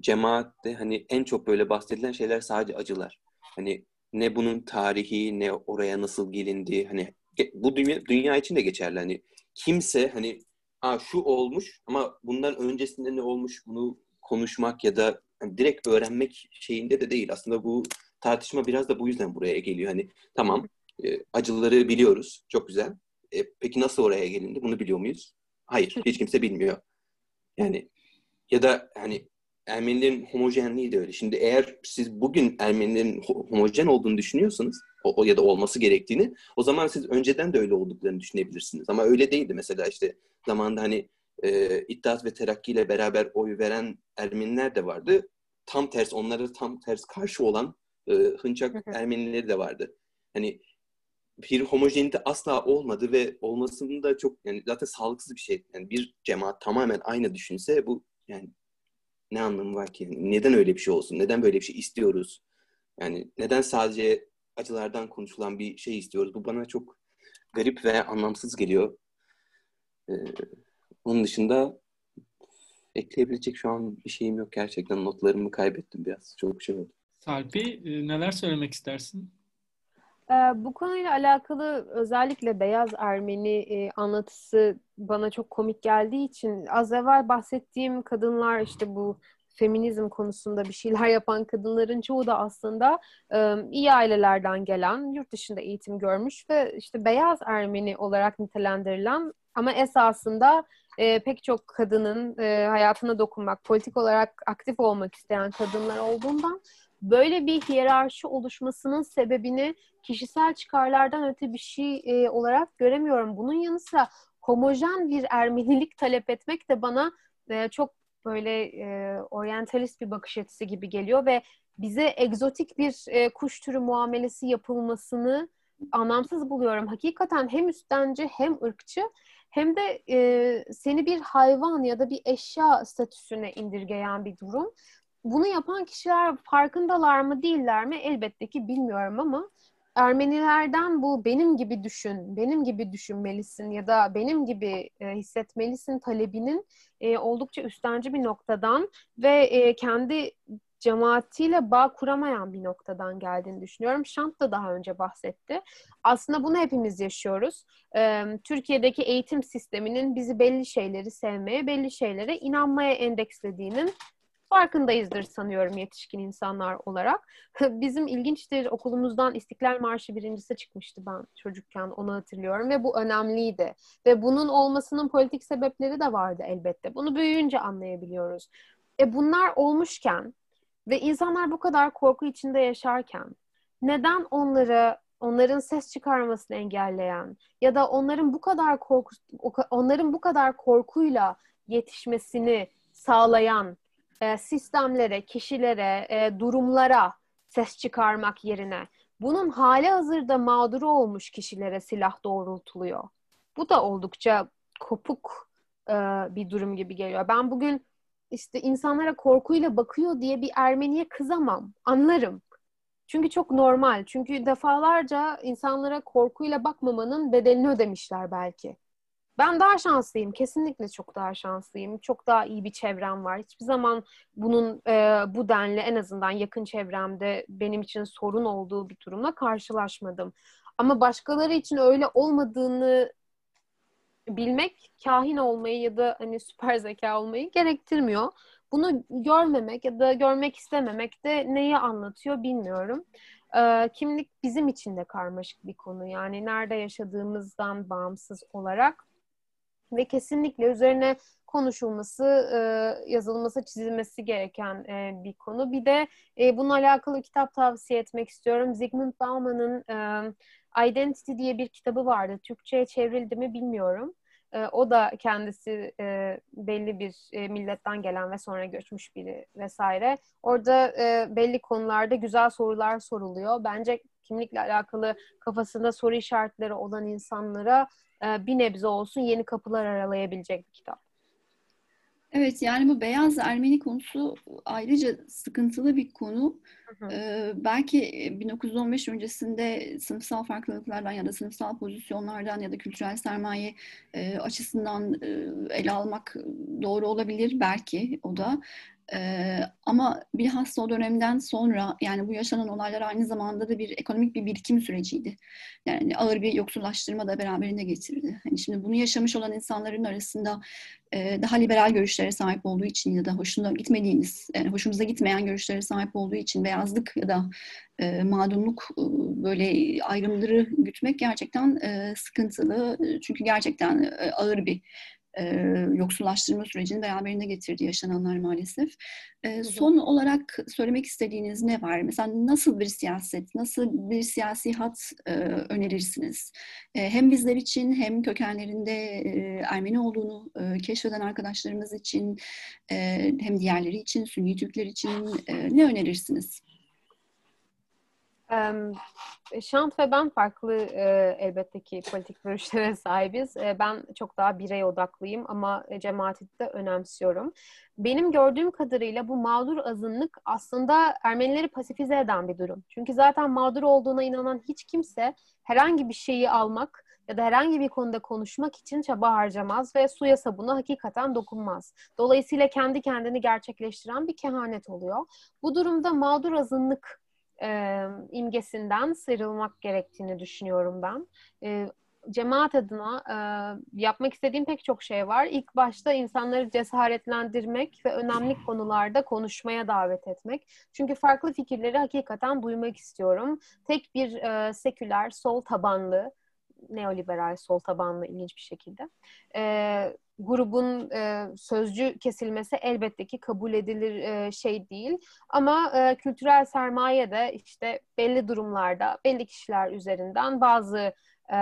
cemaatte hani en çok böyle bahsedilen şeyler sadece acılar. Hani ne bunun tarihi ne oraya nasıl gelindi hani bu dünya, dünya için de geçerli. Hani kimse hani Aa, şu olmuş ama bundan öncesinde ne olmuş bunu konuşmak ya da direkt öğrenmek şeyinde de değil. Aslında bu tartışma biraz da bu yüzden buraya geliyor. Hani tamam e, acıları biliyoruz. Çok güzel. E, peki nasıl oraya gelindi? Bunu biliyor muyuz? Hayır. Hiç kimse bilmiyor. Yani ya da hani Ermenilerin homojenliği de öyle. Şimdi eğer siz bugün Ermenilerin ho- homojen olduğunu düşünüyorsanız o, o ya da olması gerektiğini o zaman siz önceden de öyle olduklarını düşünebilirsiniz. Ama öyle değildi. Mesela işte zamanında hani e, İttihat ve Terakki ile beraber oy veren Ermeniler de vardı. Tam ters onlara tam ters karşı olan e, hınçak Hı hı. Ermenileri de vardı. Hani bir homojenite asla olmadı ve olmasının da çok yani zaten sağlıksız bir şey. Yani bir cemaat tamamen aynı düşünse bu yani ne anlamı var ki? Yani neden öyle bir şey olsun? Neden böyle bir şey istiyoruz? Yani neden sadece acılardan konuşulan bir şey istiyoruz? Bu bana çok garip ve anlamsız geliyor. Ee, onun dışında ekleyebilecek şu an bir şeyim yok gerçekten. Notlarımı kaybettim biraz. Çok şey oldu. Sarpi e, neler söylemek istersin? Ee, bu konuyla alakalı özellikle beyaz Ermeni e, anlatısı bana çok komik geldiği için az evvel bahsettiğim kadınlar işte bu feminizm konusunda bir şeyler yapan kadınların çoğu da aslında e, iyi ailelerden gelen, yurt dışında eğitim görmüş ve işte beyaz Ermeni olarak nitelendirilen ama esasında e, pek çok kadının e, hayatına dokunmak, politik olarak aktif olmak isteyen kadınlar olduğundan böyle bir hiyerarşi oluşmasının sebebini kişisel çıkarlardan öte bir şey e, olarak göremiyorum. Bunun yanı sıra homojen bir Ermenilik talep etmek de bana e, çok böyle e, oryantalist bir bakış açısı gibi geliyor ve bize egzotik bir e, kuş türü muamelesi yapılmasını anlamsız buluyorum. Hakikaten hem üstenci hem ırkçı hem de e, seni bir hayvan ya da bir eşya statüsüne indirgeyen bir durum. Bunu yapan kişiler farkındalar mı değiller mi elbette ki bilmiyorum ama Ermenilerden bu benim gibi düşün, benim gibi düşünmelisin ya da benim gibi e, hissetmelisin talebinin e, oldukça üstenci bir noktadan ve e, kendi cemaatiyle bağ kuramayan bir noktadan geldiğini düşünüyorum. Şant da daha önce bahsetti. Aslında bunu hepimiz yaşıyoruz. Ee, Türkiye'deki eğitim sisteminin bizi belli şeyleri sevmeye, belli şeylere inanmaya endekslediğinin farkındayızdır sanıyorum yetişkin insanlar olarak. Bizim ilginçtir okulumuzdan İstiklal Marşı birincisi çıkmıştı ben çocukken onu hatırlıyorum ve bu önemliydi. Ve bunun olmasının politik sebepleri de vardı elbette. Bunu büyüyünce anlayabiliyoruz. E bunlar olmuşken ve insanlar bu kadar korku içinde yaşarken neden onları onların ses çıkarmasını engelleyen ya da onların bu kadar korku onların bu kadar korkuyla yetişmesini sağlayan e, sistemlere, kişilere, e, durumlara ses çıkarmak yerine bunun hali hazırda mağduru olmuş kişilere silah doğrultuluyor. Bu da oldukça kopuk e, bir durum gibi geliyor. Ben bugün işte insanlara korkuyla bakıyor diye bir Ermeniye kızamam. Anlarım. Çünkü çok normal. Çünkü defalarca insanlara korkuyla bakmamanın bedelini ödemişler belki. Ben daha şanslıyım. Kesinlikle çok daha şanslıyım. Çok daha iyi bir çevrem var. Hiçbir zaman bunun e, bu denli en azından yakın çevremde benim için sorun olduğu bir durumla karşılaşmadım. Ama başkaları için öyle olmadığını bilmek kahin olmayı ya da hani süper zeka olmayı gerektirmiyor. Bunu görmemek ya da görmek istememek de neyi anlatıyor bilmiyorum. Ee, kimlik bizim için de karmaşık bir konu. Yani nerede yaşadığımızdan bağımsız olarak ve kesinlikle üzerine konuşulması, e, yazılması, çizilmesi gereken e, bir konu. Bir de e, bununla alakalı kitap tavsiye etmek istiyorum. Zygmunt Bauman'ın Identity diye bir kitabı vardı. Türkçe'ye çevrildi mi bilmiyorum. O da kendisi belli bir milletten gelen ve sonra göçmüş biri vesaire. Orada belli konularda güzel sorular soruluyor. Bence kimlikle alakalı kafasında soru işaretleri olan insanlara e, bir nebze olsun yeni kapılar aralayabilecek bir kitap. Evet yani bu beyaz Ermeni konusu ayrıca sıkıntılı bir konu. Hı hı. Ee, belki 1915 öncesinde sınıfsal farklılıklardan ya da sınıfsal pozisyonlardan ya da kültürel sermaye e, açısından e, ele almak doğru olabilir belki o da. Ee, ama bilhassa o dönemden sonra yani bu yaşanan olaylar aynı zamanda da bir ekonomik bir birikim süreciydi. Yani ağır bir yoksullaştırma da beraberinde getirdi. Yani şimdi bunu yaşamış olan insanların arasında e, daha liberal görüşlere sahip olduğu için ya da hoşuna gitmediğiniz, yani hoşumuza gitmeyen görüşlere sahip olduğu için beyazlık ya da e, mağdumluk e, böyle ayrımları gütmek gerçekten e, sıkıntılı. Çünkü gerçekten e, ağır bir e, yoksullaştırma sürecini beraberinde getirdi yaşananlar maalesef. E, son olarak söylemek istediğiniz ne var? Mesela nasıl bir siyaset, nasıl bir siyasi hat e, önerirsiniz? E, hem bizler için hem kökenlerinde e, Ermeni olduğunu e, keşfeden arkadaşlarımız için e, hem diğerleri için, Sünni Türkler için e, ne önerirsiniz? Şant ve ben farklı e, elbette ki politik görüşlere sahibiz. E, ben çok daha birey odaklıyım ama cemaati de önemsiyorum. Benim gördüğüm kadarıyla bu mağdur azınlık aslında Ermenileri pasifize eden bir durum. Çünkü zaten mağdur olduğuna inanan hiç kimse herhangi bir şeyi almak ya da herhangi bir konuda konuşmak için çaba harcamaz ve suya sabuna hakikaten dokunmaz. Dolayısıyla kendi kendini gerçekleştiren bir kehanet oluyor. Bu durumda mağdur azınlık e, imgesinden sıyrılmak gerektiğini düşünüyorum ben. E, cemaat adına e, yapmak istediğim pek çok şey var. İlk başta insanları cesaretlendirmek ve önemli konularda konuşmaya davet etmek. Çünkü farklı fikirleri hakikaten duymak istiyorum. Tek bir e, seküler, sol tabanlı, neoliberal, sol tabanlı ilginç bir şekilde. E, grubun e, sözcü kesilmesi elbette ki kabul edilir e, şey değil. Ama e, kültürel sermaye de işte belli durumlarda belli kişiler üzerinden bazı e,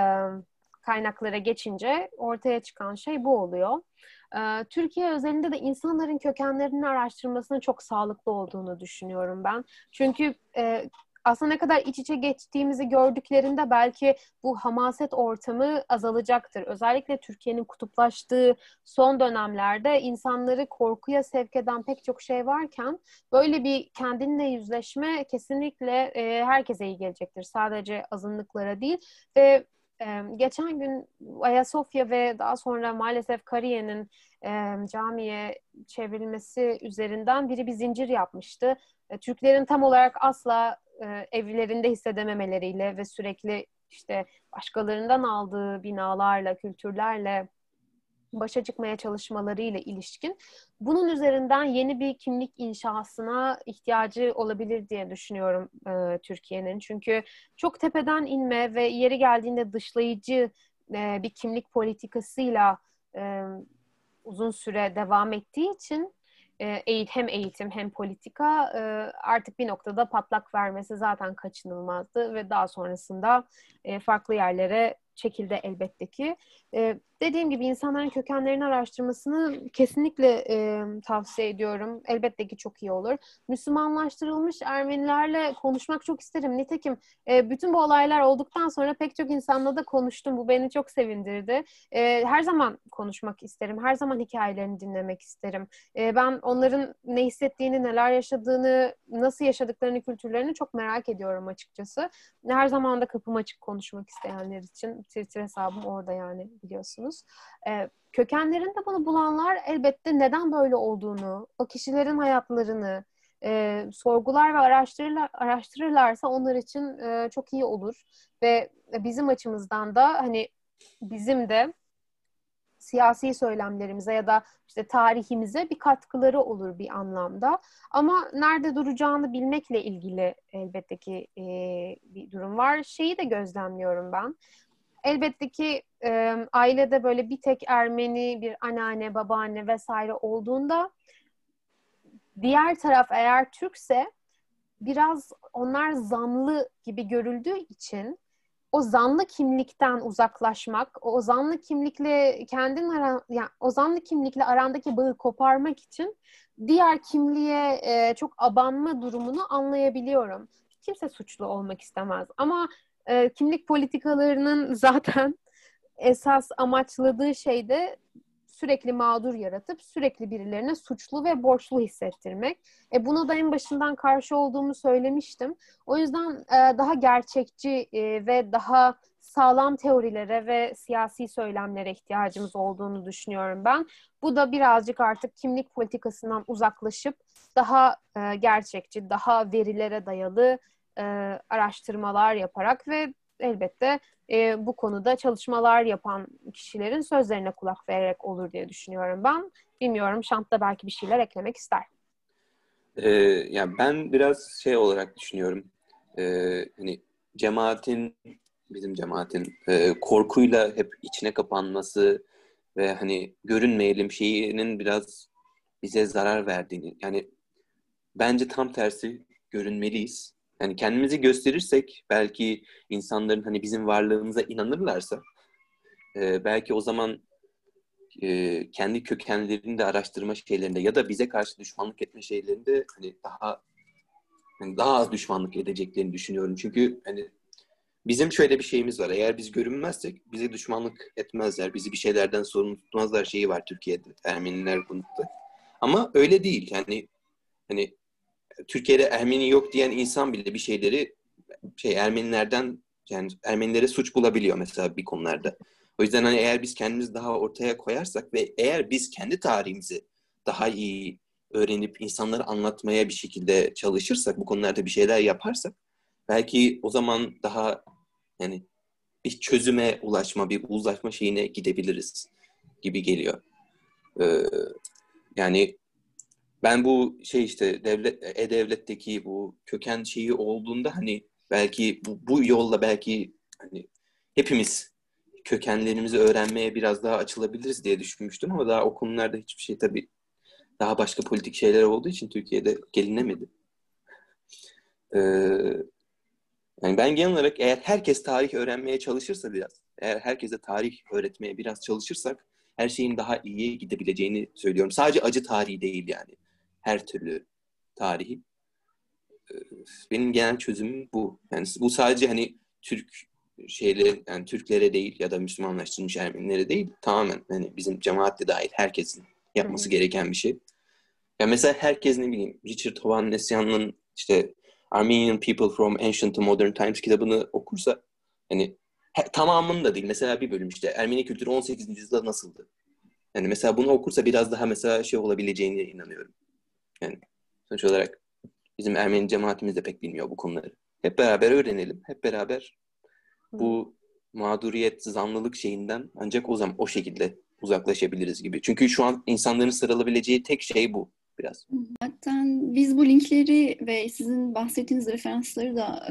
kaynaklara geçince ortaya çıkan şey bu oluyor. E, Türkiye özelinde de insanların kökenlerini araştırmasının çok sağlıklı olduğunu düşünüyorum ben. Çünkü e, aslında ne kadar iç içe geçtiğimizi gördüklerinde belki bu hamaset ortamı azalacaktır. Özellikle Türkiye'nin kutuplaştığı son dönemlerde insanları korkuya sevk eden pek çok şey varken böyle bir kendinle yüzleşme kesinlikle e, herkese iyi gelecektir. Sadece azınlıklara değil ve e, geçen gün Ayasofya ve daha sonra maalesef Kariye'nin e, camiye çevrilmesi üzerinden biri bir zincir yapmıştı. e, Türklerin tam olarak asla e, evlerinde hissedememeleriyle ve sürekli işte başkalarından aldığı binalarla, kültürlerle başa çıkmaya çalışmalarıyla ilişkin bunun üzerinden yeni bir kimlik inşasına ihtiyacı olabilir diye düşünüyorum e, Türkiye'nin. Çünkü çok tepeden inme ve yeri geldiğinde dışlayıcı e, bir kimlik politikasıyla e, uzun süre devam ettiği için e, hem eğitim hem politika e, artık bir noktada patlak vermesi zaten kaçınılmazdı ve daha sonrasında e, farklı yerlere çekildi elbette ki. Dediğim gibi insanların kökenlerini araştırmasını kesinlikle e, tavsiye ediyorum. Elbette ki çok iyi olur. Müslümanlaştırılmış Ermenilerle konuşmak çok isterim. Nitekim e, bütün bu olaylar olduktan sonra pek çok insanla da konuştum. Bu beni çok sevindirdi. E, her zaman konuşmak isterim. Her zaman hikayelerini dinlemek isterim. E, ben onların ne hissettiğini, neler yaşadığını, nasıl yaşadıklarını, kültürlerini çok merak ediyorum açıkçası. Her zaman da kapım açık konuşmak isteyenler için. Twitter hesabım orada yani biliyorsunuz. E, kökenlerinde bunu bulanlar elbette neden böyle olduğunu, o kişilerin hayatlarını e, sorgular ve araştırırlar, araştırırlarsa onlar için e, çok iyi olur. Ve bizim açımızdan da hani bizim de siyasi söylemlerimize ya da işte tarihimize bir katkıları olur bir anlamda. Ama nerede duracağını bilmekle ilgili elbette ki e, bir durum var. Şeyi de gözlemliyorum ben elbette ki e, ailede böyle bir tek Ermeni, bir anneanne, babaanne vesaire olduğunda diğer taraf eğer Türkse biraz onlar zanlı gibi görüldüğü için o zanlı kimlikten uzaklaşmak, o zanlı kimlikle kendin aran, yani o zanlı kimlikle arandaki bağı koparmak için diğer kimliğe e, çok abanma durumunu anlayabiliyorum. Kimse suçlu olmak istemez ama e, kimlik politikalarının zaten esas amaçladığı şey de sürekli mağdur yaratıp sürekli birilerine suçlu ve borçlu hissettirmek. E buna da en başından karşı olduğumu söylemiştim. O yüzden e, daha gerçekçi e, ve daha sağlam teorilere ve siyasi söylemlere ihtiyacımız olduğunu düşünüyorum ben. Bu da birazcık artık kimlik politikasından uzaklaşıp daha e, gerçekçi, daha verilere dayalı e, araştırmalar yaparak ve elbette e, bu konuda çalışmalar yapan kişilerin sözlerine kulak vererek olur diye düşünüyorum ben. Bilmiyorum Şant da belki bir şeyler eklemek ister. Ee, yani ben biraz şey olarak düşünüyorum. Ee, hani cemaatin bizim cemaatin e, korkuyla hep içine kapanması ve hani görünmeyelim şeyinin biraz bize zarar verdiğini yani bence tam tersi görünmeliyiz yani kendimizi gösterirsek belki insanların hani bizim varlığımıza inanırlarsa e, belki o zaman e, kendi kökenlerini de araştırma şeylerinde ya da bize karşı düşmanlık etme şeylerinde hani daha hani daha az düşmanlık edeceklerini düşünüyorum. Çünkü hani bizim şöyle bir şeyimiz var. Eğer biz görünmezsek bize düşmanlık etmezler. Bizi bir şeylerden sorumlu tutmazlar şeyi var Türkiye'de. Ermeniler konutta. Ama öyle değil. Yani hani Türkiye'de Ermeni yok diyen insan bile bir şeyleri şey Ermenilerden yani Ermenilere suç bulabiliyor mesela bir konularda. O yüzden hani eğer biz kendimizi daha ortaya koyarsak ve eğer biz kendi tarihimizi daha iyi öğrenip insanlara anlatmaya bir şekilde çalışırsak, bu konularda bir şeyler yaparsak belki o zaman daha yani bir çözüme ulaşma, bir uzlaşma şeyine gidebiliriz gibi geliyor. Ee, yani ben bu şey işte devlet e-devletteki bu köken şeyi olduğunda hani belki bu, bu yolla belki hani hepimiz kökenlerimizi öğrenmeye biraz daha açılabiliriz diye düşünmüştüm ama daha o hiçbir şey tabii daha başka politik şeyler olduğu için Türkiye'de gelinemedi. Ee, yani ben genel olarak eğer herkes tarih öğrenmeye çalışırsa biraz, eğer herkese tarih öğretmeye biraz çalışırsak her şeyin daha iyi gidebileceğini söylüyorum. Sadece acı tarihi değil yani her türlü tarihi. Ee, benim genel çözümüm bu. Yani bu sadece hani Türk şeyleri yani Türklere değil ya da Müslümanlaştırılmış Ermenilere değil tamamen hani bizim cemaatle dahil herkesin yapması gereken bir şey. Ya mesela herkes ne bileyim Richard Hovannesyan'ın işte Armenian People from Ancient to Modern Times kitabını okursa hani he, tamamını da değil. Mesela bir bölüm işte Ermeni kültürü 18. yüzyılda nasıldı? Yani mesela bunu okursa biraz daha mesela şey olabileceğine inanıyorum. Yani sonuç olarak Bizim Ermeni cemaatimiz de pek bilmiyor bu konuları. Hep beraber öğrenelim. Hep beraber bu mağduriyet, zanlılık şeyinden ancak o zaman o şekilde uzaklaşabiliriz gibi. Çünkü şu an insanların sarılabileceği tek şey bu biraz. Zaten biz bu linkleri ve sizin bahsettiğiniz referansları da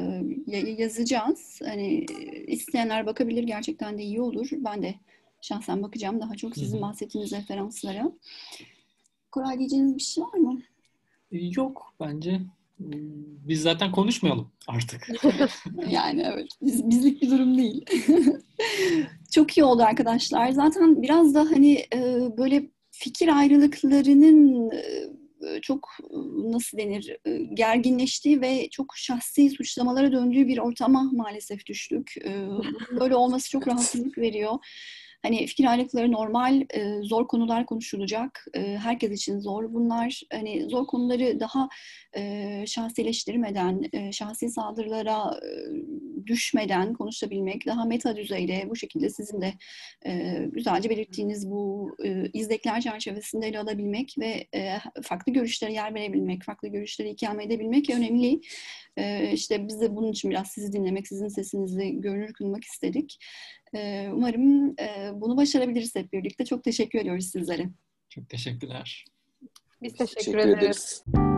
e, yazacağız. Hani isteyenler bakabilir gerçekten de iyi olur. Ben de şahsen bakacağım daha çok sizin bahsettiğiniz referanslara. Koray diyeceğiniz bir şey var mı? Yok bence. Biz zaten konuşmayalım artık. yani evet. Biz, bizlik bir durum değil. Çok iyi oldu arkadaşlar. Zaten biraz da hani böyle fikir ayrılıklarının çok nasıl denir gerginleştiği ve çok şahsi suçlamalara döndüğü bir ortama maalesef düştük. Böyle olması çok rahatsızlık veriyor. Hani fikir ayrılıkları normal, e, zor konular konuşulacak. E, herkes için zor bunlar. Hani zor konuları daha e, şahsileştirmeden, e, şahsi saldırılara e, düşmeden konuşabilmek, daha meta düzeyde bu şekilde sizin de e, güzelce belirttiğiniz bu e, izlekler çerçevesinde ele alabilmek ve e, farklı görüşlere yer verebilmek, farklı görüşleri ikame edebilmek önemli. E, işte biz de bunun için biraz sizi dinlemek, sizin sesinizi görünür kılmak istedik. Umarım bunu başarabiliriz hep birlikte. Çok teşekkür ediyoruz sizlere. Çok teşekkürler. Biz teşekkür, teşekkür ederiz. ederiz.